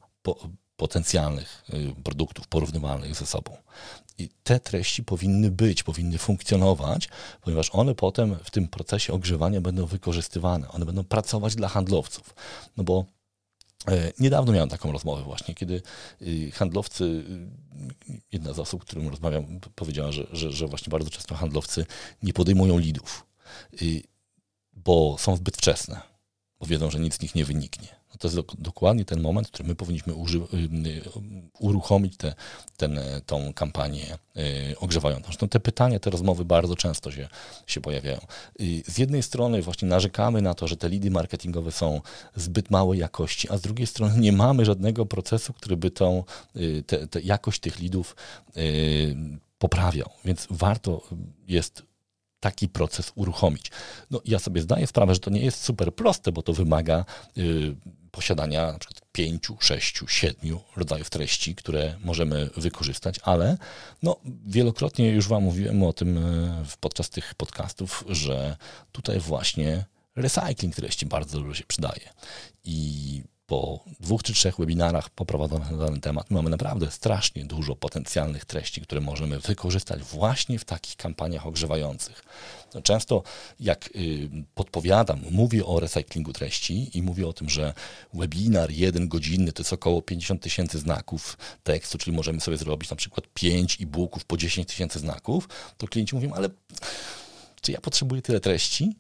potencjalnych y, produktów porównywalnych ze sobą. I te treści powinny być, powinny funkcjonować, ponieważ one potem w tym procesie ogrzewania będą wykorzystywane, one będą pracować dla handlowców. No bo e, Niedawno miałem taką rozmowę właśnie, kiedy y, handlowcy, y, jedna z osób, z którym rozmawiam, powiedziała, że, że, że właśnie bardzo często handlowcy nie podejmują lidów, bo są zbyt wczesne, bo wiedzą, że nic z nich nie wyniknie to jest dokładnie ten moment, w którym my powinniśmy y, y, uruchomić tę ten, tą kampanię y, ogrzewającą. Zresztą te pytania, te rozmowy bardzo często się, się pojawiają. Z jednej strony właśnie narzekamy na to, że te lidy marketingowe są zbyt małej jakości, a z drugiej strony nie mamy żadnego procesu, który by tą te, te jakość tych lidów poprawiał. Więc warto jest taki proces uruchomić. No, ja sobie zdaję sprawę, że to nie jest super proste, bo to wymaga y, posiadania na przykład pięciu, sześciu, siedmiu rodzajów treści, które możemy wykorzystać, ale no, wielokrotnie już Wam mówiłem o tym e, podczas tych podcastów, że tutaj właśnie recycling treści bardzo dużo się przydaje. I po dwóch czy trzech webinarach poprowadzonych na dany temat mamy naprawdę strasznie dużo potencjalnych treści, które możemy wykorzystać właśnie w takich kampaniach ogrzewających. No, często jak y, podpowiadam, mówię o recyklingu treści i mówię o tym, że webinar jeden godzinny to jest około 50 tysięcy znaków tekstu, czyli możemy sobie zrobić na przykład 5 e-booków po 10 tysięcy znaków, to klienci mówią, ale czy ja potrzebuję tyle treści?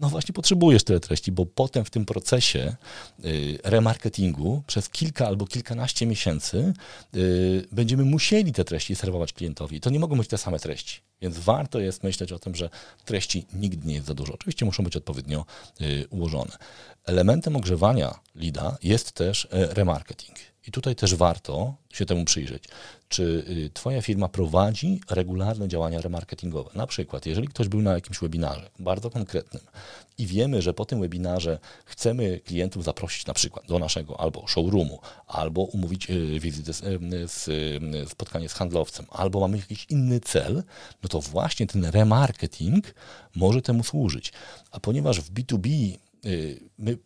No właśnie potrzebujesz tyle treści, bo potem w tym procesie y, remarketingu przez kilka albo kilkanaście miesięcy y, będziemy musieli te treści serwować klientowi. To nie mogą być te same treści. Więc warto jest myśleć o tym, że treści nigdy nie jest za dużo. Oczywiście muszą być odpowiednio y, ułożone. Elementem ogrzewania lida jest też e, remarketing. I tutaj też warto się temu przyjrzeć. Czy y, Twoja firma prowadzi regularne działania remarketingowe? Na przykład, jeżeli ktoś był na jakimś webinarze bardzo konkretnym i wiemy, że po tym webinarze chcemy klientów zaprosić na przykład do naszego albo showroomu, albo umówić y, wizytę, z, spotkanie z handlowcem, albo mamy jakiś inny cel, no to właśnie ten remarketing może temu służyć. A ponieważ w B2B y, my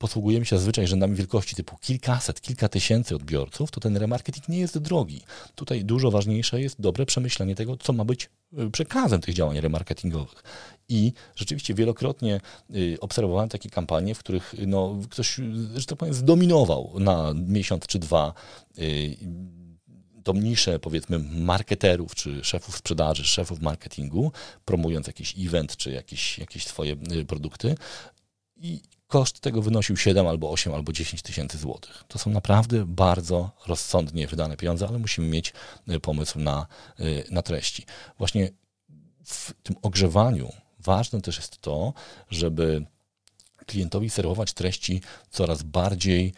posługujemy się zazwyczaj rzędami wielkości typu kilkaset, kilka tysięcy odbiorców, to ten remarketing nie jest drogi. Tutaj dużo ważniejsze jest dobre przemyślenie tego, co ma być y, przekazem tych działań remarketingowych. I rzeczywiście wielokrotnie y, obserwowałem takie kampanie, w których no, ktoś, że tak powiem, zdominował na miesiąc czy dwa tą niszę, powiedzmy, marketerów, czy szefów sprzedaży, szefów marketingu, promując jakiś event, czy jakieś, jakieś swoje produkty. I koszt tego wynosił 7 albo 8 albo 10 tysięcy złotych. To są naprawdę bardzo rozsądnie wydane pieniądze, ale musimy mieć y, pomysł na, y, na treści. Właśnie w tym ogrzewaniu ważne też jest to, żeby klientowi serwować treści coraz bardziej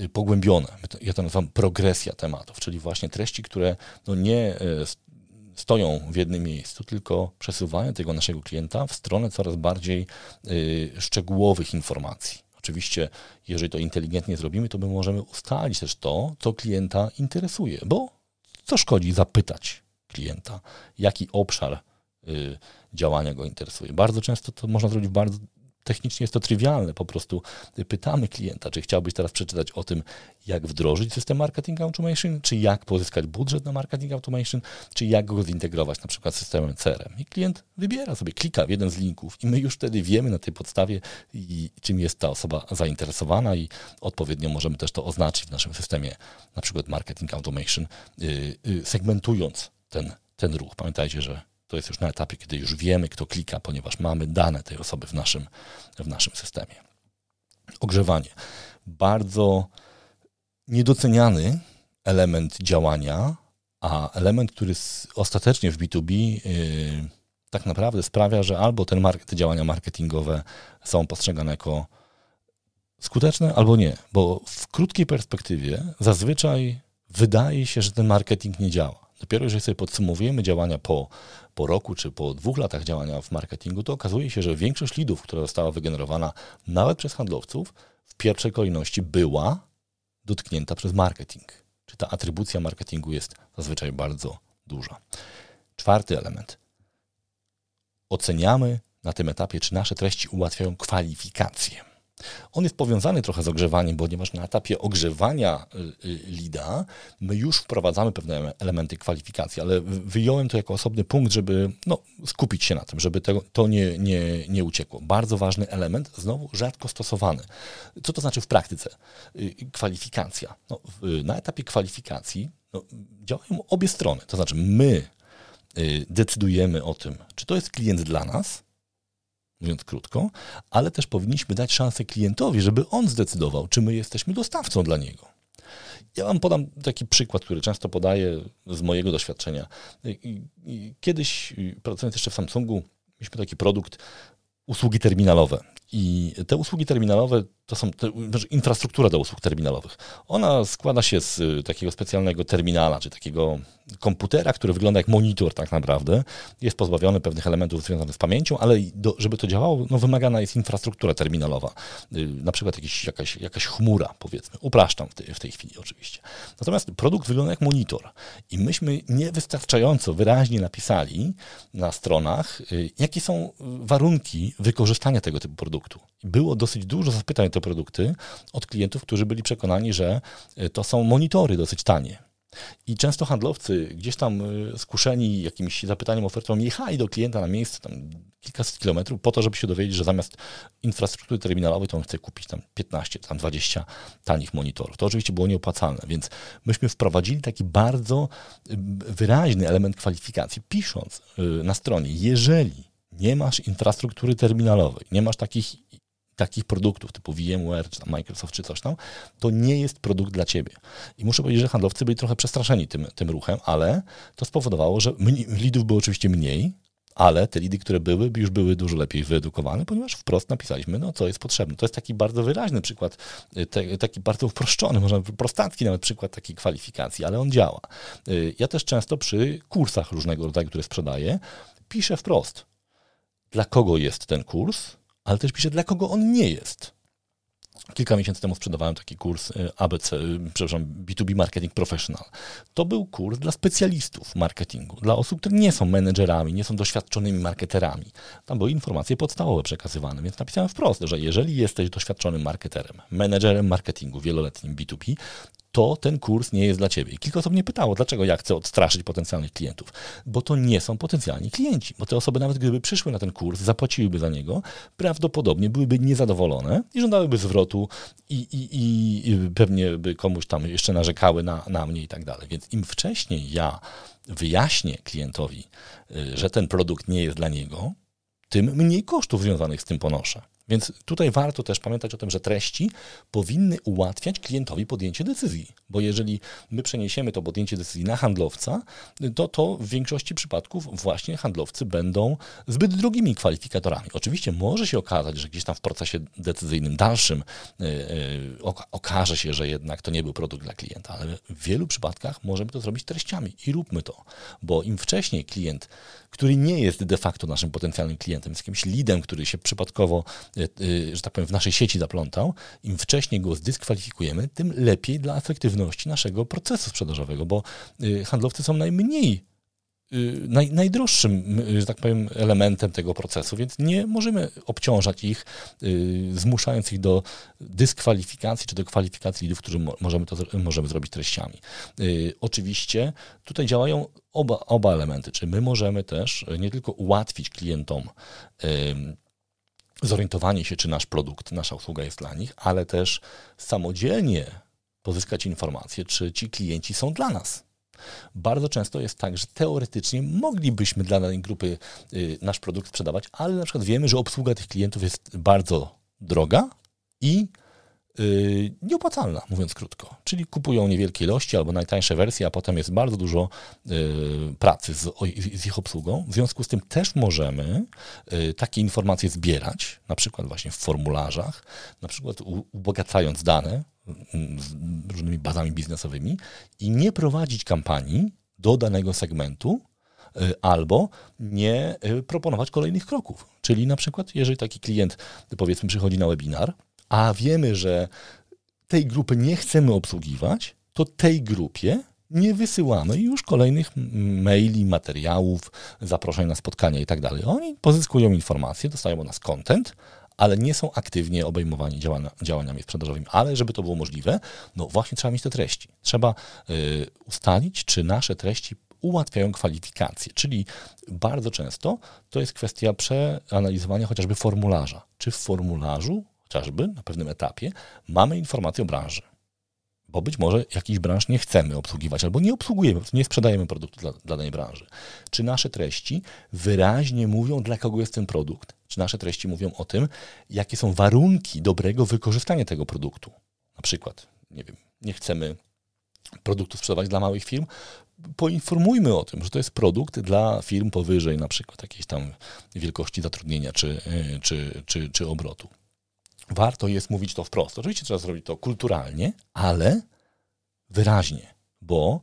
y, pogłębione. Ja to nazywam progresja tematów, czyli właśnie treści, które no nie stoją w jednym miejscu, tylko przesuwają tego naszego klienta w stronę coraz bardziej y, szczegółowych informacji. Oczywiście, jeżeli to inteligentnie zrobimy, to my możemy ustalić też to, co klienta interesuje, bo co szkodzi zapytać klienta, jaki obszar y, działania go interesuje. Bardzo często to można zrobić w bardzo technicznie jest to trywialne. Po prostu pytamy klienta, czy chciałbyś teraz przeczytać o tym, jak wdrożyć system marketing automation, czy jak pozyskać budżet na marketing automation, czy jak go zintegrować na przykład z systemem CRM. I klient wybiera sobie, klika w jeden z linków i my już wtedy wiemy na tej podstawie, i, czym jest ta osoba zainteresowana i odpowiednio możemy też to oznaczyć w naszym systemie, na przykład marketing automation, yy, yy, segmentując ten, ten ruch. Pamiętajcie, że to jest już na etapie, kiedy już wiemy, kto klika, ponieważ mamy dane tej osoby w naszym, w naszym systemie. Ogrzewanie. Bardzo niedoceniany element działania, a element, który ostatecznie w B2B yy, tak naprawdę sprawia, że albo ten te działania marketingowe są postrzegane jako skuteczne, albo nie. Bo w krótkiej perspektywie zazwyczaj wydaje się, że ten marketing nie działa. Dopiero jeżeli sobie podsumowujemy działania po, po roku czy po dwóch latach działania w marketingu, to okazuje się, że większość lidów, która została wygenerowana nawet przez handlowców, w pierwszej kolejności była dotknięta przez marketing. Czy ta atrybucja marketingu jest zazwyczaj bardzo duża. Czwarty element. Oceniamy na tym etapie, czy nasze treści ułatwiają kwalifikację. On jest powiązany trochę z ogrzewaniem, ponieważ na etapie ogrzewania y, y, lida my już wprowadzamy pewne elementy kwalifikacji, ale wyjąłem to jako osobny punkt, żeby no, skupić się na tym, żeby tego, to nie, nie, nie uciekło. Bardzo ważny element, znowu rzadko stosowany. Co to znaczy w praktyce? Y, kwalifikacja. No, na etapie kwalifikacji no, działają obie strony. To znaczy my decydujemy o tym, czy to jest klient dla nas, mówiąc krótko, ale też powinniśmy dać szansę klientowi, żeby on zdecydował, czy my jesteśmy dostawcą dla niego. Ja Wam podam taki przykład, który często podaję z mojego doświadczenia. Kiedyś, pracując jeszcze w Samsungu, mieliśmy taki produkt usługi terminalowe. I te usługi terminalowe to są te, znaczy infrastruktura do usług terminalowych. Ona składa się z y, takiego specjalnego terminala, czy takiego komputera, który wygląda jak monitor tak naprawdę. Jest pozbawiony pewnych elementów związanych z pamięcią, ale do, żeby to działało, no wymagana jest infrastruktura terminalowa. Y, na przykład jakiś, jakaś, jakaś chmura, powiedzmy. Upraszczam w tej, w tej chwili oczywiście. Natomiast produkt wygląda jak monitor. I myśmy niewystarczająco wyraźnie napisali na stronach, y, jakie są warunki wykorzystania tego typu produktu. Było dosyć dużo zapytań te produkty od klientów, którzy byli przekonani, że to są monitory dosyć tanie i często handlowcy gdzieś tam y, skuszeni jakimś zapytaniem, ofertą jechali do klienta na miejsce tam kilkaset kilometrów po to, żeby się dowiedzieć, że zamiast infrastruktury terminalowej to on chce kupić tam 15, tam 20 tanich monitorów. To oczywiście było nieopłacalne, więc myśmy wprowadzili taki bardzo y, wyraźny element kwalifikacji, pisząc na stronie, jeżeli nie masz infrastruktury terminalowej, nie masz takich takich produktów typu VMware, czy Microsoft, czy coś tam, to nie jest produkt dla ciebie. I muszę powiedzieć, że handlowcy byli trochę przestraszeni tym, tym ruchem, ale to spowodowało, że lidów było oczywiście mniej, ale te lidy, które były, już były dużo lepiej wyedukowane, ponieważ wprost napisaliśmy, no co jest potrzebne. To jest taki bardzo wyraźny przykład, y, te, taki bardzo uproszczony, można prostacki nawet przykład takiej kwalifikacji, ale on działa. Y, ja też często przy kursach różnego rodzaju, które sprzedaję, piszę wprost, dla kogo jest ten kurs, ale też pisze, dla kogo on nie jest. Kilka miesięcy temu sprzedawałem taki kurs y, ABC, y, przepraszam, B2B Marketing Professional. To był kurs dla specjalistów marketingu, dla osób, które nie są menedżerami, nie są doświadczonymi marketerami. Tam były informacje podstawowe przekazywane, więc napisałem wprost, że jeżeli jesteś doświadczonym marketerem, menedżerem marketingu wieloletnim B2B, to ten kurs nie jest dla ciebie. I kilka osób mnie pytało, dlaczego ja chcę odstraszyć potencjalnych klientów. Bo to nie są potencjalni klienci. Bo te osoby, nawet gdyby przyszły na ten kurs, zapłaciłyby za niego, prawdopodobnie byłyby niezadowolone i żądałyby zwrotu i, i, i pewnie by komuś tam jeszcze narzekały na, na mnie i tak dalej. Więc im wcześniej ja wyjaśnię klientowi, y, że ten produkt nie jest dla niego, tym mniej kosztów związanych z tym ponoszę. Więc tutaj warto też pamiętać o tym, że treści powinny ułatwiać klientowi podjęcie decyzji, bo jeżeli my przeniesiemy to podjęcie decyzji na handlowca, to to w większości przypadków właśnie handlowcy będą zbyt drogimi kwalifikatorami. Oczywiście może się okazać, że gdzieś tam w procesie decyzyjnym dalszym yy, okaże się, że jednak to nie był produkt dla klienta, ale w wielu przypadkach możemy to zrobić treściami i róbmy to, bo im wcześniej klient, który nie jest de facto naszym potencjalnym klientem, jest jakimś lidem, który się przypadkowo że tak powiem, w naszej sieci zaplątał, im wcześniej go zdyskwalifikujemy, tym lepiej dla efektywności naszego procesu sprzedażowego, bo e, handlowcy są najmniej naj, najdroższym, że tak powiem, elementem tego procesu, więc nie możemy obciążać ich, zmuszając ich do dyskwalifikacji czy do kwalifikacji lidów, którzy możemy to możemy zrobić treściami. Oczywiście tutaj działają oba, oba elementy, czy my możemy też nie tylko ułatwić klientom zorientowanie się, czy nasz produkt, nasza usługa jest dla nich, ale też samodzielnie pozyskać informacje, czy ci klienci są dla nas. Bardzo często jest tak, że teoretycznie moglibyśmy dla danej grupy y, nasz produkt sprzedawać, ale na przykład wiemy, że obsługa tych klientów jest bardzo droga i nieopłacalna, mówiąc krótko. Czyli kupują niewielkie ilości albo najtańsze wersje, a potem jest bardzo dużo yy, pracy z, z, ich obsługą. W związku z tym też możemy yy, takie informacje zbierać, na przykład właśnie w formularzach, na przykład ubogacając dane mm, z różnymi bazami biznesowymi i nie prowadzić kampanii do danego segmentu, albo nie proponować kolejnych kroków. Czyli na przykład, jeżeli taki klient, powiedzmy, przychodzi na webinar, a wiemy, że tej grupy nie chcemy obsługiwać, to tej grupie nie wysyłamy już kolejnych maili, materiałów, zaproszeń na spotkania i tak dalej. Oni pozyskują informacje, dostają od nas content, ale nie są aktywnie obejmowani działania, działaniami sprzedażowymi. Ale żeby to było możliwe, no właśnie trzeba mieć te treści. Trzeba y, ustalić, czy nasze treści ułatwiają kwalifikacje, czyli bardzo często to jest kwestia przeanalizowania chociażby formularza. Czy w formularzu chociażby na pewnym etapie, mamy informację o branży. Bo być może jakiś branż nie chcemy obsługiwać albo nie obsługujemy, nie sprzedajemy produktu dla, dla danej branży. Czy nasze treści wyraźnie mówią, dla kogo jest ten produkt? Czy nasze treści mówią o tym, jakie są warunki dobrego wykorzystania tego produktu? Na przykład, nie wiem, nie chcemy produktu sprzedawać dla małych firm, poinformujmy o tym, że to jest produkt dla firm powyżej na przykład jakiejś tam wielkości zatrudnienia czy, czy, czy, czy obrotu. Warto jest mówić to wprost. Oczywiście trzeba zrobić to kulturalnie, ale wyraźnie, bo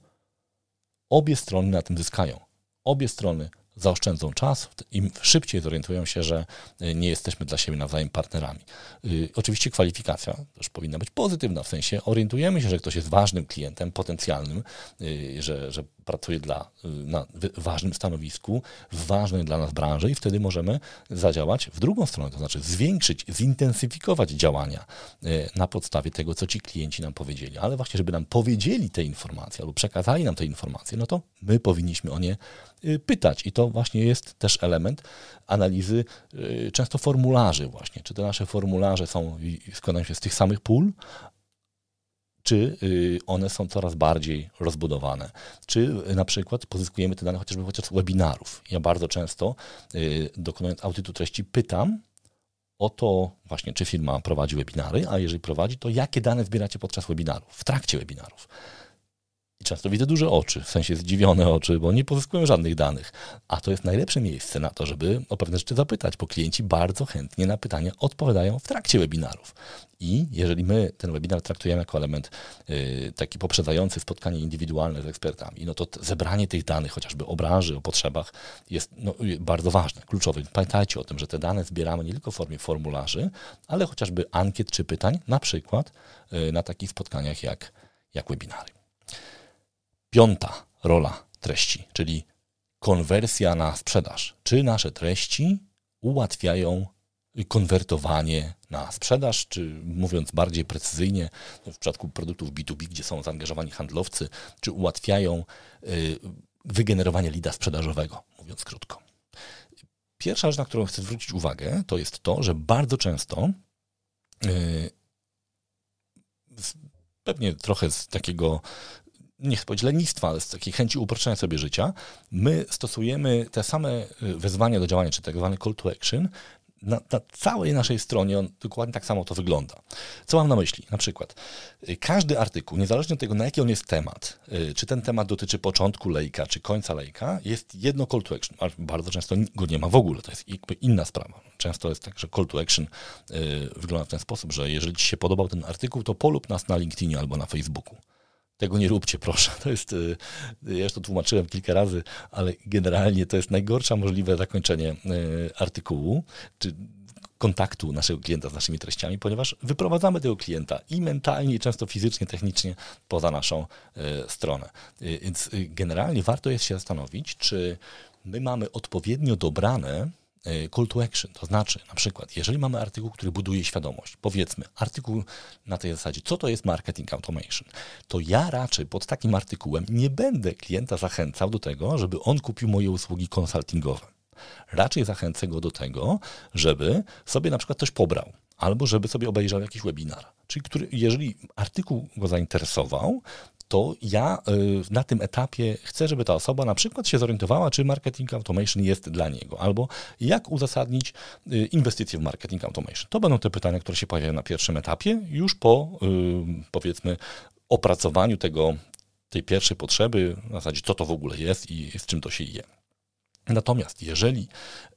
obie strony na tym zyskają. Obie strony zaoszczędzą czas, im szybciej zorientują się, że y, nie jesteśmy dla siebie nawzajem partnerami. Yy, oczywiście kwalifikacja też powinna być pozytywna, w sensie orientujemy się, że ktoś jest ważnym klientem, potencjalnym, yy, że, że pracuje dla, yy, na ważnym stanowisku, w ważnej dla nas branży i wtedy możemy zadziałać w drugą stronę, to znaczy zwiększyć, zintensyfikować działania y, na podstawie tego, co ci klienci nam powiedzieli. Ale właśnie, żeby nam powiedzieli te informacje albo przekazali nam te informacje, no to my powinniśmy o nie y, pytać i to właśnie jest też element analizy y, często formularzy właśnie. Czy te nasze formularze są, składają się z tych samych pól, czy y, one są coraz bardziej rozbudowane. Czy na przykład pozyskujemy te dane chociażby podczas webinarów. Ja bardzo często y, dokonując audytu treści pytam o to właśnie, czy firma prowadzi webinary, a jeżeli prowadzi, to jakie dane zbieracie podczas webinarów, w trakcie webinarów. Często widzę duże oczy, w sensie zdziwione oczy, bo nie pozyskują żadnych danych. A to jest najlepsze miejsce na to, żeby o pewne rzeczy zapytać, bo klienci bardzo chętnie na pytania odpowiadają w trakcie webinarów. I jeżeli my ten webinar traktujemy jako element yy, taki poprzedzający spotkanie indywidualne z ekspertami, no to zebranie tych danych, chociażby o branży, o potrzebach, jest no, bardzo ważne, kluczowe. Pamiętajcie o tym, że te dane zbieramy nie tylko w formie formularzy, ale chociażby ankiet czy pytań, na przykład yy, na takich spotkaniach jak, jak webinary. Piąta rola treści, czyli konwersja na sprzedaż. Czy nasze treści ułatwiają konwertowanie na sprzedaż, czy mówiąc bardziej precyzyjnie, w przypadku produktów B2B, gdzie są zaangażowani handlowcy, czy ułatwiają y, wygenerowanie lida sprzedażowego, mówiąc krótko. Pierwsza rzecz, na którą chcę zwrócić uwagę, to jest to, że bardzo często y, pewnie trochę z takiego nie chcę powiedzieć lenistwa, ale z takiej chęci uproszczenia sobie życia, my stosujemy te same y, wezwania do działania, czy tak zwany call to action, na, na, całej naszej stronie on dokładnie tak samo to wygląda. Co mam na myśli? Na przykład y, każdy artykuł, niezależnie od tego, na jaki on jest temat, y, czy ten temat dotyczy początku lejka, czy końca lejka, jest jedno call to action. Bardzo często go nie ma w ogóle, to jest inna sprawa. Często jest tak, że call to action wygląda w ten sposób, że jeżeli Ci się podobał ten artykuł, to polub nas na LinkedInie albo na Facebooku. Tego nie róbcie, proszę. To jest, y, ja już to tłumaczyłem kilka razy, ale generalnie to jest najgorsze możliwe zakończenie y, artykułu, czy kontaktu naszego klienta z naszymi treściami, ponieważ wyprowadzamy tego klienta i mentalnie, i często fizycznie, technicznie poza naszą y, stronę. Więc generalnie warto jest się zastanowić, czy my mamy odpowiednio dobrane call to action. To znaczy, na przykład, jeżeli mamy artykuł, który buduje świadomość, powiedzmy, artykuł na tej zasadzie, co to jest marketing automation, to ja raczej pod takim artykułem nie będę klienta zachęcał do tego, żeby on kupił moje usługi konsultingowe. Raczej zachęcę go do tego, żeby sobie na przykład coś pobrał, albo żeby sobie obejrzał jakiś webinar. Czyli który, jeżeli artykuł go zainteresował, to ja y, na tym etapie chcę, żeby ta osoba na przykład się zorientowała, czy marketing automation jest dla niego, albo jak uzasadnić y, inwestycje w marketing automation. To będą te pytania, które się pojawiają na pierwszym etapie, już po y, powiedzmy opracowaniu tego, tej pierwszej potrzeby, w zasadzie co to w ogóle jest i z czym to się je. Natomiast jeżeli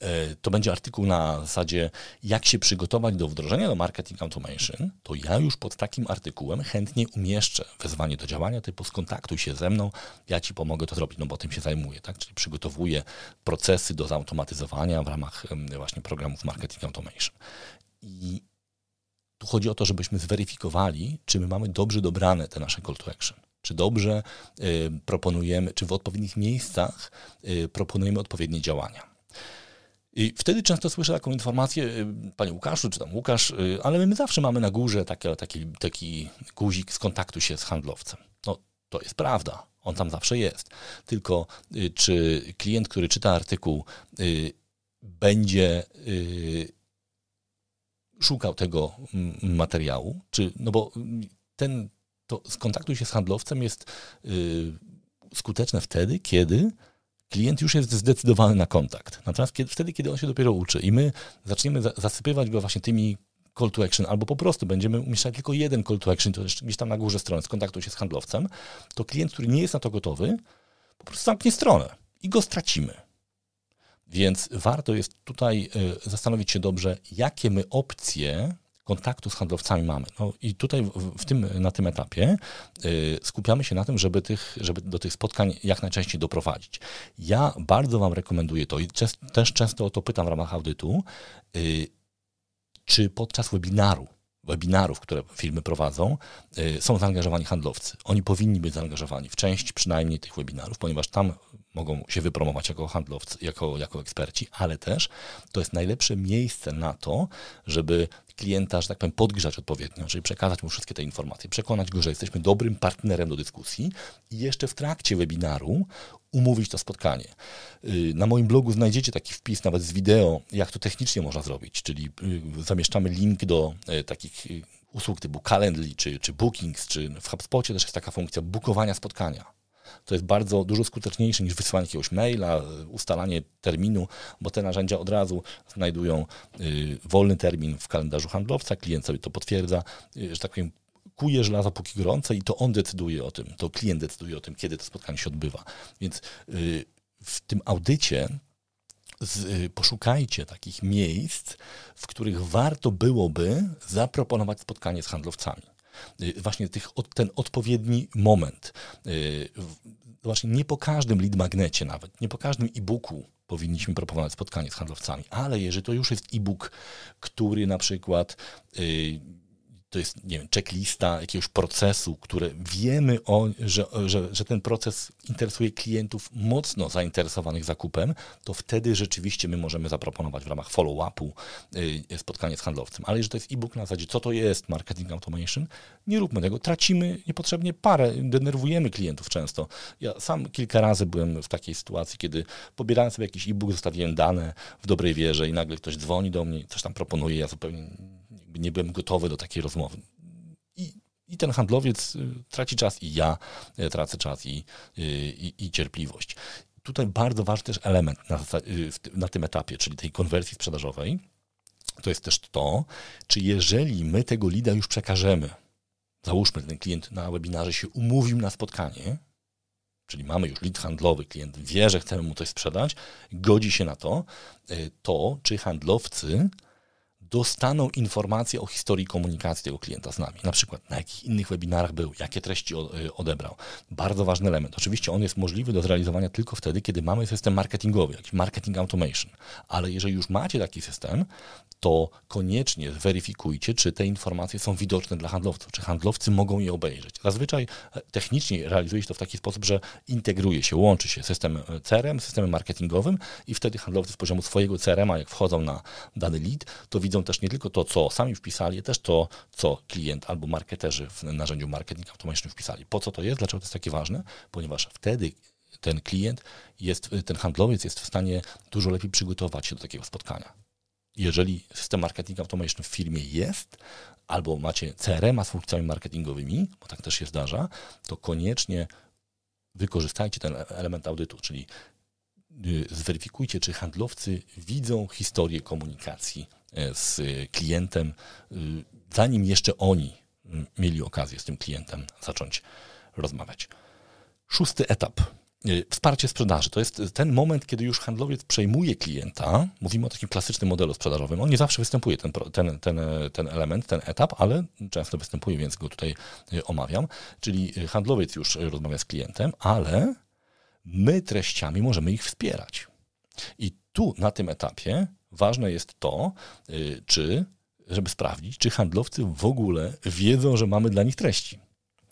e, to będzie artykuł na zasadzie, jak się przygotować do wdrożenia do marketing automation, to ja już pod takim artykułem chętnie umieszczę wezwanie do działania typu skontaktuj się ze mną, ja ci pomogę to zrobić, no bo tym się zajmuję, tak? Czyli przygotowuję procesy do zautomatyzowania w ramach właśnie programów marketing automation. I tu chodzi o to, żebyśmy zweryfikowali, czy my mamy dobrze dobrane te nasze call to action czy dobrze y, proponujemy, czy w odpowiednich miejscach y, proponujemy odpowiednie działania. I wtedy często słyszę taką informację, y, panie Łukaszu, czy tam Łukasz, ale my zawsze mamy na górze taki, taki, taki guzik skontaktuj się z handlowcem. No, to jest prawda, on tam zawsze jest. Tylko czy klient, który czyta artykuł, będzie szukał tego materiału, czy, no bo ten to skontaktuj się z handlowcem jest yy, skuteczne wtedy, kiedy klient już jest zdecydowany na kontakt. Natomiast kiedy, wtedy, kiedy on się dopiero uczy i my zaczniemy za, zasypywać go właśnie tymi call to action, albo po prostu będziemy umieszczać tylko jeden call to action, to jeszcze gdzieś tam na górze strony, skontaktuj się z handlowcem, to klient, który nie jest na to gotowy, po prostu zamknie stronę i go stracimy. Więc warto jest tutaj y, zastanowić się dobrze, jakie my opcje kontaktu z handlowcami mamy. No i tutaj w tym, na tym etapie y, skupiamy się na tym, żeby, tych, żeby do tych spotkań jak najczęściej doprowadzić. Ja bardzo Wam rekomenduję to i też często o to pytam w ramach audytu, y, czy podczas webinaru webinarów, które firmy prowadzą, y, są zaangażowani handlowcy. Oni powinni być zaangażowani w część przynajmniej tych webinarów, ponieważ tam mogą się wypromować jako handlowcy, jako, jako eksperci, ale też to jest najlepsze miejsce na to, żeby klienta, że tak powiem, podgrzać odpowiednio, czyli przekazać mu wszystkie te informacje, przekonać go, że jesteśmy dobrym partnerem do dyskusji i jeszcze w trakcie webinaru umówić to spotkanie. Y, na moim blogu znajdziecie taki wpis nawet z wideo, jak to technicznie można zrobić, czyli y, zamieszczamy link do y, takich usług typu Calendly czy, czy Bookings, czy w HubSpocie też jest taka funkcja bukowania spotkania to jest bardzo dużo skuteczniejsze niż wysyłanie jakiegoś maila, ustalanie terminu, bo te narzędzia od razu znajdują y, wolny termin w kalendarzu handlowca, klient sobie to potwierdza, y, że tak powiem, kuje żelazo póki gorące i to on decyduje o tym, to klient decyduje o tym, kiedy to spotkanie się odbywa. Więc y, w tym audycie z, poszukajcie takich miejsc, w których warto byłoby zaproponować spotkanie z handlowcami. Y, właśnie tych, ten odpowiedni moment. Y, właśnie nie po każdym lead magnecie nawet, nie po każdym e-booku powinniśmy proponować spotkanie z handlowcami, ale jeżeli to już jest e-book, który na przykład y, to jest, nie wiem, checklista jakiegoś procesu, które wiemy, o, że, że, że ten proces interesuje klientów mocno zainteresowanych zakupem, to wtedy rzeczywiście my możemy zaproponować w ramach follow-upu y, spotkanie z handlowcem. Ale jeżeli to jest e-book na zasadzie, co to jest marketing automation, nie róbmy tego. Tracimy niepotrzebnie parę, denerwujemy klientów często. Ja sam kilka razy byłem w takiej sytuacji, kiedy pobierałem sobie jakiś e-book, zostawiłem dane w dobrej wierze i nagle ktoś dzwoni do mnie, coś tam proponuje, ja zupełnie nie byłem gotowy do takiej rozmowy. I, i ten handlowiec y, traci czas, i ja y, tracę czas, i, y, i, i cierpliwość. Tutaj bardzo ważny też element na, na tym etapie, czyli tej konwersji sprzedażowej, to jest też to, czy jeżeli my tego lida już przekażemy, załóżmy, ten klient na webinarze się umówił na spotkanie, czyli mamy już lead handlowy, klient wie, że chcemy mu coś sprzedać, godzi się na to, to czy handlowcy dostaną informacje o historii komunikacji tego klienta z nami. Na przykład na jakich innych webinarach był, jakie treści y, odebrał. Bardzo ważny element. Oczywiście on jest możliwy do zrealizowania tylko wtedy, kiedy mamy system marketingowy, jakiś marketing automation. Ale jeżeli już macie taki system, to koniecznie weryfikujcie, czy te informacje są widoczne dla handlowców, czy handlowcy mogą je obejrzeć. Zazwyczaj e, technicznie realizuje się to w taki sposób, że integruje się, łączy się system e, CRM systemem marketingowym i wtedy handlowcy z poziomu swojego CRM-a, jak wchodzą na dany lead, to widzą też nie tylko to, co sami wpisali, też to, co klient albo marketerzy w narzędziu marketing automation wpisali. Po co to jest? Dlaczego to jest takie ważne? Ponieważ wtedy ten klient jest, ten handlowiec jest w stanie dużo lepiej przygotować się do takiego spotkania jeżeli system marketing automation w firmie jest, albo macie CRM z funkcjami marketingowymi, bo tak też się zdarza, to koniecznie wykorzystajcie ten element audytu, czyli y, zweryfikujcie, czy handlowcy widzą historię komunikacji z klientem, y, zanim jeszcze oni y, mieli okazję z tym klientem zacząć rozmawiać. Szósty etap Y, wsparcie sprzedaży to jest ten moment, kiedy już handlowiec przejmuje klienta. Mówimy o takim klasycznym modelu sprzedażowym. On nie zawsze występuje, ten, ten, ten, ten element, ten etap, ale często występuje, więc go tutaj omawiam. Czyli handlowiec już rozmawia z klientem, ale my treściami możemy ich wspierać. I tu na tym etapie ważne jest to, y, czy, żeby sprawdzić, czy handlowcy w ogóle wiedzą, że mamy dla nich treści.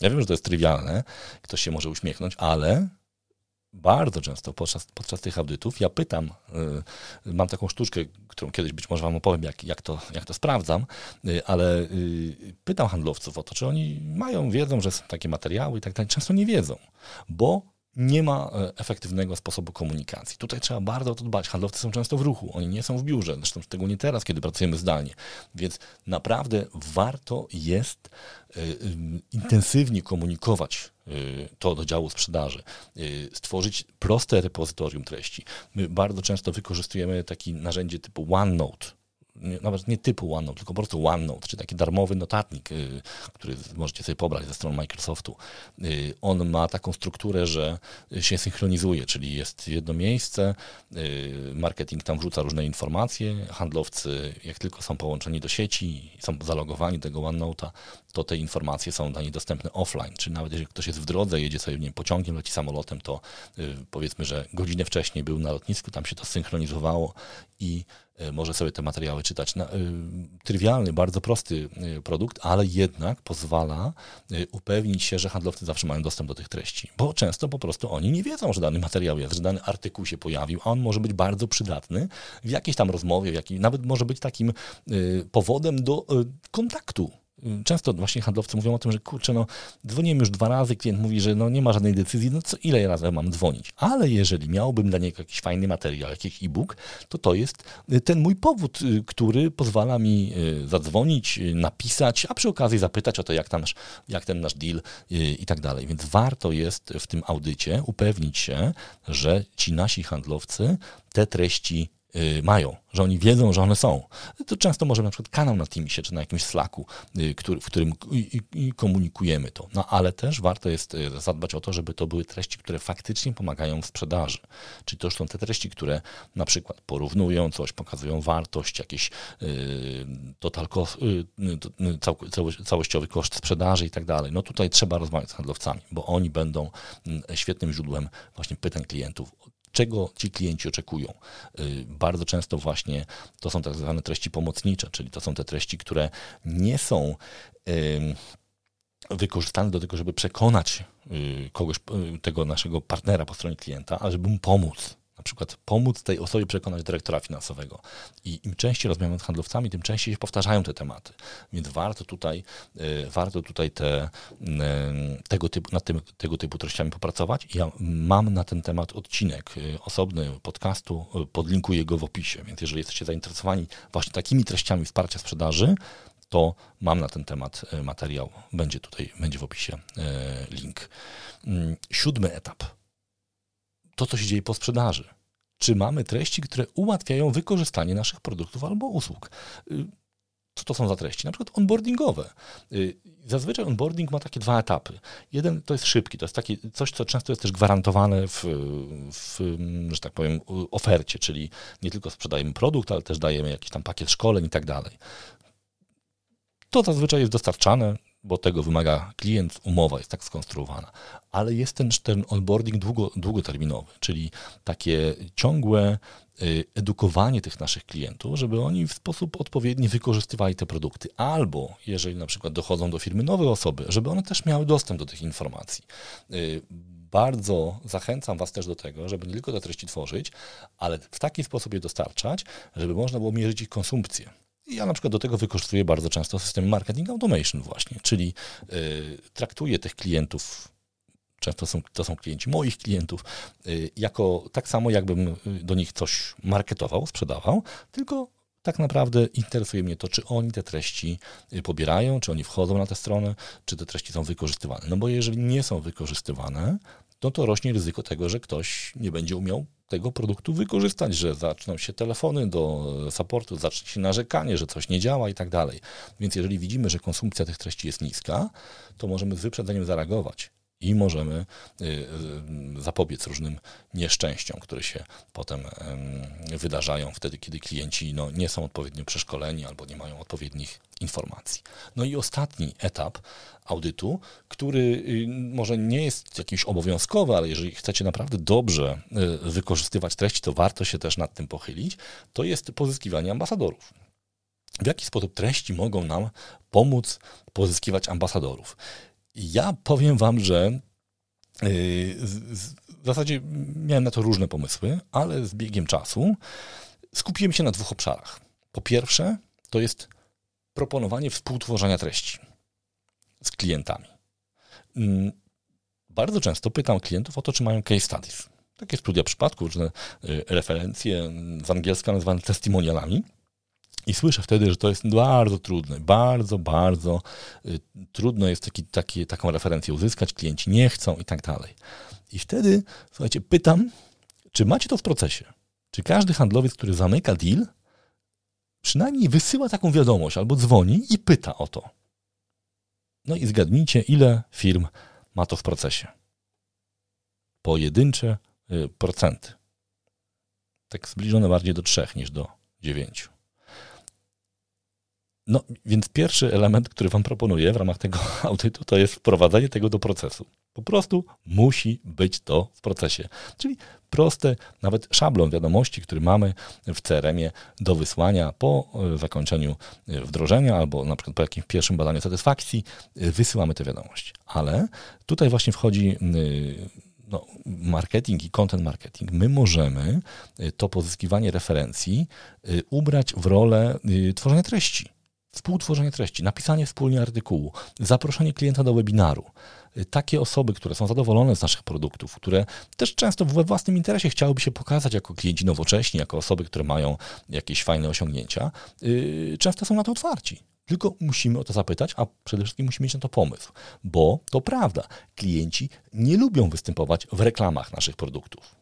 Ja wiem, że to jest trywialne, ktoś się może uśmiechnąć, ale bardzo często podczas, podczas tych audytów ja pytam, y, mam taką sztuczkę, którą kiedyś być może Wam opowiem, jak, jak, to, jak to sprawdzam, y, ale y, pytam handlowców o to, czy oni mają, wiedzą, że są takie materiały i tak dalej. Często nie wiedzą, bo nie ma e, efektywnego sposobu komunikacji. Tutaj trzeba bardzo o to dbać. Handlowcy są często w ruchu, oni nie są w biurze, zresztą szczególnie teraz, kiedy pracujemy zdalnie. Więc naprawdę warto jest y, y, intensywnie komunikować to do działu sprzedaży, stworzyć proste repozytorium treści. My bardzo często wykorzystujemy takie narzędzie typu OneNote, nie, nawet nie typu OneNote, tylko po prostu OneNote, czy taki darmowy notatnik, y, który możecie sobie pobrać ze strony Microsoftu. Y, on ma taką strukturę, że się synchronizuje, czyli jest jedno miejsce, y, marketing tam wrzuca różne informacje, handlowcy jak tylko są połączeni do sieci, są zalogowani do tego OneNote'a, to te informacje są dla nich dostępne offline, czyli nawet jeżeli ktoś jest w drodze, jedzie sobie nie pociągiem, leci samolotem, to powiedzmy, że godzinę wcześniej był na lotnisku, tam się to synchronizowało i może sobie te materiały czytać. Y, trywialny, bardzo prosty y, produkt, ale jednak pozwala upewnić się, że handlowcy zawsze mają dostęp do tych treści, bo często po prostu oni nie wiedzą, że dany materiał jest, że dany artykuł się pojawił, a on może być bardzo przydatny w jakiejś tam rozmowie, w jakiej, nawet może być takim powodem do kontaktu Często właśnie handlowcy mówią o tym, że kurczę, no dzwoniłem już dwa razy, klient mówi, że no nie ma żadnej decyzji, no co ile razy mam dzwonić? Ale jeżeli miałbym dla niego jakiś fajny materiał, jakiś e-book, to to jest y, ten mój powód, y, który pozwala mi y, zadzwonić, napisać, a przy okazji zapytać o to, jak, tam, jak ten nasz deal i tak dalej. Więc warto jest w tym audycie upewnić się, że ci nasi handlowcy te treści mają, że oni wiedzą, że one są. To często może na przykład kanał na Teamsie czy na jakimś Slacku, y, który, w którym komunikujemy to. No ale też warto jest y, zadbać o to, żeby to były treści, które faktycznie pomagają w sprzedaży. Czyli to już są te treści, które na przykład porównują coś, pokazują wartość, jakiś total cost, cał, całościowy koszt sprzedaży i tak dalej. No tutaj trzeba rozmawiać z handlowcami, bo oni będą mm, świetnym źródłem właśnie pytań klientów czego ci klienci oczekują. Y, bardzo często właśnie to są tak zwane treści pomocnicze, czyli to są te treści, które nie są wykorzystane do tego, żeby przekonać y, kogoś, y, tego naszego partnera po stronie klienta, ale żeby mu pomóc przykład pomóc tej osobie przekonać dyrektora finansowego. I im częściej rozmawiamy z handlowcami, tym częściej się powtarzają te tematy. Więc warto tutaj, e, warto tutaj te, e, tego typu, nad tym, tego typu treściami popracować. Ja mam na ten temat odcinek e, osobny podcastu, podlinkuję go w opisie, więc jeżeli jesteście zainteresowani właśnie takimi treściami wsparcia sprzedaży, to mam na ten temat materiał. Będzie tutaj, będzie w opisie link. Mm, siódmy etap to, co się dzieje po sprzedaży. Czy mamy treści, które ułatwiają wykorzystanie naszych produktów albo usług? Y, co to są za treści? Na przykład onboardingowe. Y, zazwyczaj onboarding ma takie dwa etapy. Jeden to jest szybki, to jest takie coś, co często jest też gwarantowane w, w że tak powiem, ofercie, czyli nie tylko sprzedajemy produkt, ale też dajemy jakiś tam pakiet szkoleń i tak dalej. To zazwyczaj jest dostarczane, bo tego wymaga klient, umowa jest tak skonstruowana. Ale jest ten, ten onboarding długo, długoterminowy, czyli takie ciągłe y, edukowanie tych naszych klientów, żeby oni w sposób odpowiedni wykorzystywali te produkty. Albo jeżeli na przykład dochodzą do firmy nowe osoby, żeby one też miały dostęp do tych informacji. Y, bardzo zachęcam Was też do tego, żeby nie tylko te treści tworzyć, ale w taki sposób je dostarczać, żeby można było mierzyć ich konsumpcję. Ja na przykład do tego wykorzystuję bardzo często system marketing automation właśnie, czyli y, traktuję tych klientów, często są, to są klienci moich klientów, y, jako tak samo jakbym y, do nich coś marketował, sprzedawał, tylko tak naprawdę interesuje mnie to, czy oni te treści y, pobierają, czy oni wchodzą na tę stronę, czy te treści są wykorzystywane. No bo jeżeli nie są wykorzystywane, no to rośnie ryzyko tego, że ktoś nie będzie umiał tego produktu wykorzystać, że zaczną się telefony do supportu, zacznie się narzekanie, że coś nie działa i tak dalej. Więc jeżeli widzimy, że konsumpcja tych treści jest niska, to możemy z wyprzedzeniem zareagować i możemy y, y, zapobiec różnym nieszczęściom, które się potem wydarzają wtedy, kiedy klienci no, nie są odpowiednio przeszkoleni albo nie mają odpowiednich informacji. No i ostatni etap audytu, który y, może nie jest jakiś obowiązkowy, ale jeżeli chcecie naprawdę dobrze wykorzystywać treści, to warto się też nad tym pochylić, to jest pozyskiwanie ambasadorów. W jaki sposób treści mogą nam pomóc pozyskiwać ambasadorów? Ja powiem Wam, że yy, w zasadzie miałem na to różne pomysły, ale z biegiem czasu skupiłem się na dwóch obszarach. Po pierwsze, to jest proponowanie współtworzenia treści z klientami. Mm, bardzo często pytam klientów o to, czy mają case studies. Takie studia przypadków, różne y, referencje, z angielska nazywane testimonialami. I słyszę wtedy, że to jest bardzo trudne, bardzo, bardzo y, trudno jest taki, taki, taką referencję uzyskać, klienci nie chcą i tak dalej. I wtedy, słuchajcie, pytam, czy macie to w procesie? Czy każdy handlowiec, który zamyka deal, przynajmniej wysyła taką wiadomość albo dzwoni i pyta o to. No i zgadnijcie, ile firm ma to w procesie. Pojedyncze y, procenty. Tak zbliżone bardziej do 3 niż do 9. No, więc pierwszy element, który Wam proponuję w ramach tego audytu, to jest wprowadzenie tego do procesu. Po prostu musi być to w procesie. Czyli proste, nawet szablon wiadomości, który mamy w CRM-ie do wysłania po e, zakończeniu e, wdrożenia albo na przykład po jakimś pierwszym badaniu satysfakcji, e, wysyłamy te wiadomości. Ale tutaj właśnie wchodzi no, marketing i content marketing, my możemy to pozyskiwanie referencji ubrać w rolę tworzenia treści współtworzenie treści, napisanie wspólnie artykułu, zaproszenie klienta do webinaru. Takie osoby, które są zadowolone z naszych produktów, które też często we własnym interesie chciałyby się pokazać jako klienci nowocześni, jako osoby, które mają jakieś fajne osiągnięcia, yy, często są na to otwarci. Tylko musimy o to zapytać, a przede wszystkim musimy mieć na to pomysł, bo to prawda, klienci nie lubią występować w reklamach naszych produktów,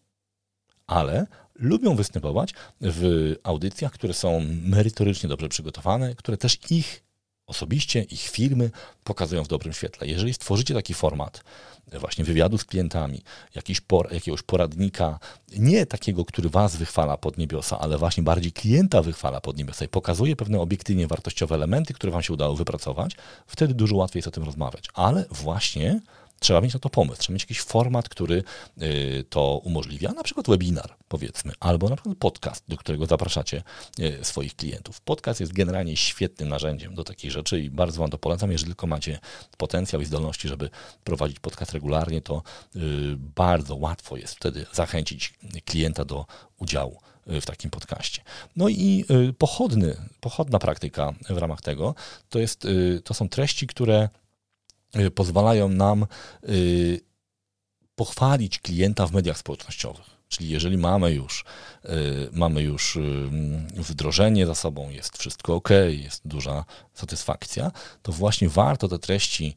ale lubią występować w audycjach, które są merytorycznie dobrze przygotowane, które też ich osobiście, ich firmy pokazują w dobrym świetle. Jeżeli stworzycie taki format właśnie wywiadu z klientami, jakiś por, jakiegoś poradnika, nie takiego, który was wychwala pod niebiosa, ale właśnie bardziej klienta wychwala pod niebiosa i pokazuje pewne obiektywnie wartościowe elementy, które wam się udało wypracować, wtedy dużo łatwiej jest o tym rozmawiać. Ale właśnie trzeba mieć na to pomysł, trzeba mieć jakiś format, który y, to umożliwia, na przykład webinar, powiedzmy, albo na przykład podcast, do którego zapraszacie y, swoich klientów. Podcast jest generalnie świetnym narzędziem do takich rzeczy i bardzo Wam to polecam. Jeżeli tylko macie potencjał i zdolności, żeby prowadzić podcast regularnie, to y, bardzo łatwo jest wtedy zachęcić klienta do udziału w takim podcaście. No i pochodny, pochodna praktyka w ramach tego to, jest, to są treści, które pozwalają nam y, pochwalić klienta w mediach społecznościowych. Czyli jeżeli mamy już, y, mamy już wdrożenie za sobą, jest wszystko ok, jest duża satysfakcja, to właśnie warto te treści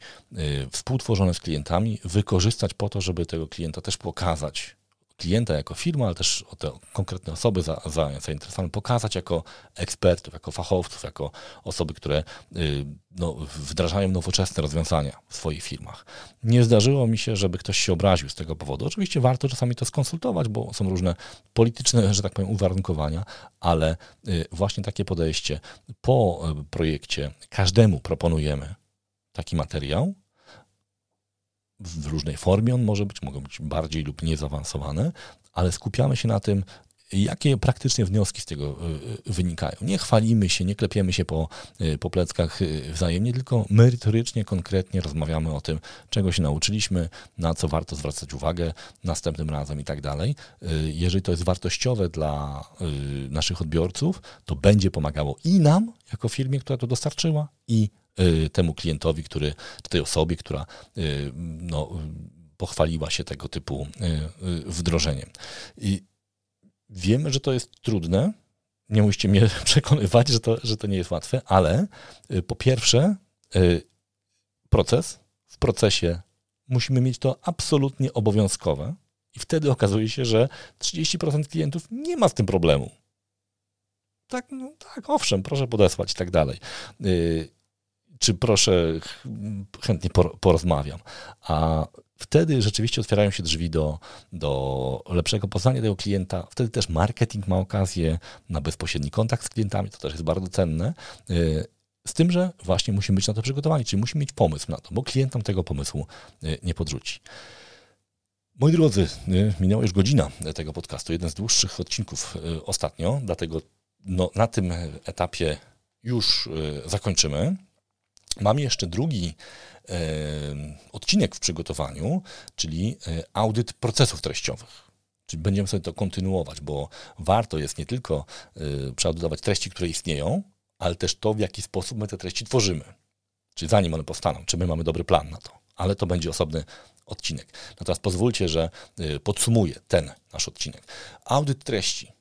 współtworzone z klientami wykorzystać po to, żeby tego klienta też pokazać klienta jako firma, ale też o te konkretne osoby za, za, zainteresowane pokazać jako ekspertów, jako fachowców, jako osoby, które y, no, wdrażają nowoczesne rozwiązania w swoich firmach. Nie zdarzyło mi się, żeby ktoś się obraził z tego powodu. Oczywiście warto czasami to skonsultować, bo są różne polityczne, że tak powiem, uwarunkowania, ale y, właśnie takie podejście po y, projekcie każdemu proponujemy taki materiał, w różnej formie on może być, mogą być bardziej lub mniej zaawansowane, ale skupiamy się na tym, jakie praktycznie wnioski z tego y, y, wynikają. Nie chwalimy się, nie klepiemy się po, y, po pleckach wzajemnie, tylko merytorycznie, konkretnie rozmawiamy o tym, czego się nauczyliśmy, na co warto zwracać uwagę następnym razem i tak dalej. Jeżeli to jest wartościowe dla naszych odbiorców, to będzie pomagało i nam, jako firmie, która to dostarczyła, i temu klientowi, który, tej osobie, która y, no, pochwaliła się tego typu y, wdrożeniem. I wiemy, że to jest trudne. Nie musicie mnie przekonywać, że to, że to nie jest łatwe, ale po pierwsze, proces. W procesie musimy mieć to absolutnie obowiązkowe, i wtedy okazuje się, że 30% klientów nie ma z tym problemu. Tak, no, tak, owszem, proszę podesłać i tak dalej czy proszę, chętnie porozmawiam. A wtedy rzeczywiście otwierają się drzwi do, do lepszego poznania tego klienta. Wtedy też marketing ma okazję na bezpośredni kontakt z klientami, to też jest bardzo cenne. Y, z tym, że właśnie musimy być na to przygotowani, czyli musimy mieć pomysł na to, bo klient nam tego pomysłu y, nie podrzuci. Moi drodzy, y, minęła już godzina tego podcastu, jeden z dłuższych odcinków ostatnio, dlatego no, na tym etapie już zakończymy. Mam jeszcze drugi e, odcinek w przygotowaniu, czyli e, audyt procesów treściowych. Czyli będziemy sobie to kontynuować, bo warto jest nie tylko e, przeaudytować treści, które istnieją, ale też to, w jaki sposób my te treści tworzymy. Czyli zanim one powstaną, czy my mamy dobry plan na to. Ale to będzie osobny odcinek. Natomiast pozwólcie, że podsumuję ten nasz odcinek. Audyt treści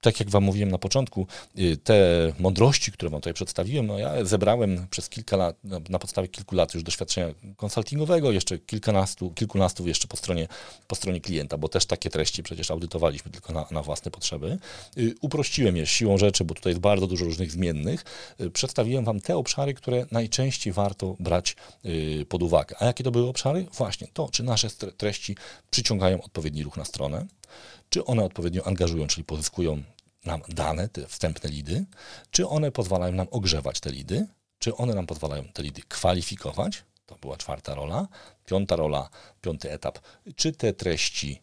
tak jak Wam mówiłem na początku, y, te mądrości, które Wam tutaj przedstawiłem, no ja zebrałem przez kilka lat, na podstawie kilku lat już doświadczenia konsultingowego, jeszcze kilkunastu, kilkunastu jeszcze po stronie, po stronie klienta, bo też takie treści przecież audytowaliśmy tylko na, na własne potrzeby. Y, uprościłem je siłą rzeczy, bo tutaj jest bardzo dużo różnych zmiennych. Y, przedstawiłem Wam te obszary, które najczęściej warto brać pod uwagę. A jakie to były obszary? Właśnie to, czy nasze treści przyciągają odpowiedni ruch na stronę, czy one odpowiednio angażują, czyli pozyskują nam dane, te wstępne lidy, czy one pozwalają nam ogrzewać te lidy, czy one nam pozwalają te lidy kwalifikować, to była czwarta rola. Piąta rola, piąty etap, czy te treści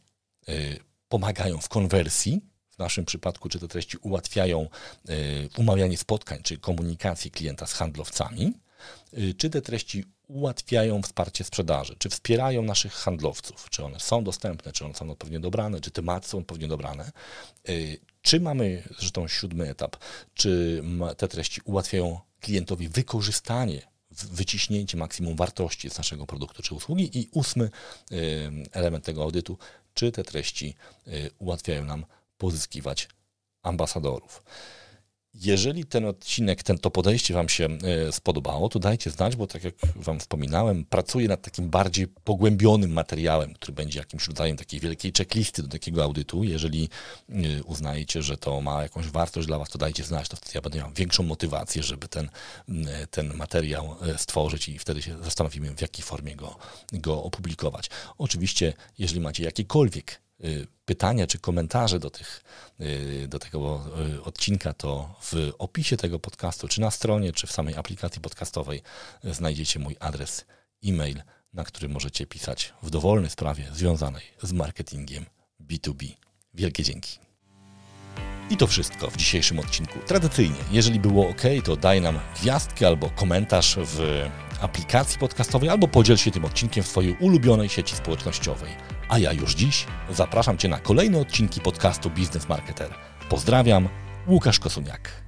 y, pomagają w konwersji, w naszym przypadku, czy te treści ułatwiają y, umawianie spotkań, czy komunikacji klienta z handlowcami, y, czy te treści ułatwiają wsparcie sprzedaży, czy wspierają naszych handlowców, czy one są dostępne, czy one są odpowiednio dobrane, czy tematy są odpowiednio dobrane. Y, czy mamy zresztą siódmy etap, czy te treści ułatwiają klientowi wykorzystanie, wyciśnięcie maksimum wartości z naszego produktu czy usługi? I ósmy y, element tego audytu, czy te treści y, ułatwiają nam pozyskiwać ambasadorów. Jeżeli ten odcinek, ten, to podejście Wam się e, spodobało, to dajcie znać, bo tak jak Wam wspominałem, pracuję nad takim bardziej pogłębionym materiałem, który będzie jakimś rodzajem takiej wielkiej checklisty do takiego audytu. Jeżeli e, uznajecie, że to ma jakąś wartość dla Was, to dajcie znać, to wtedy ja będę miał większą motywację, żeby ten, e, ten materiał stworzyć i wtedy się zastanowimy, w jakiej formie go, go opublikować. Oczywiście, jeżeli macie jakiekolwiek pytania czy komentarze do, tych, y, do tego y, odcinka, to w opisie tego podcastu, czy na stronie, czy w samej aplikacji podcastowej znajdziecie mój adres e-mail, na który możecie pisać w dowolnej sprawie związanej z marketingiem B2B. Wielkie dzięki. I to wszystko w dzisiejszym odcinku. Tradycyjnie, jeżeli było ok, to daj nam gwiazdkę albo komentarz w aplikacji podcastowej, albo podziel się tym odcinkiem w swojej ulubionej sieci społecznościowej. A ja już dziś zapraszam Cię na kolejne odcinki podcastu Business Marketer. Pozdrawiam, Łukasz Kosuniak.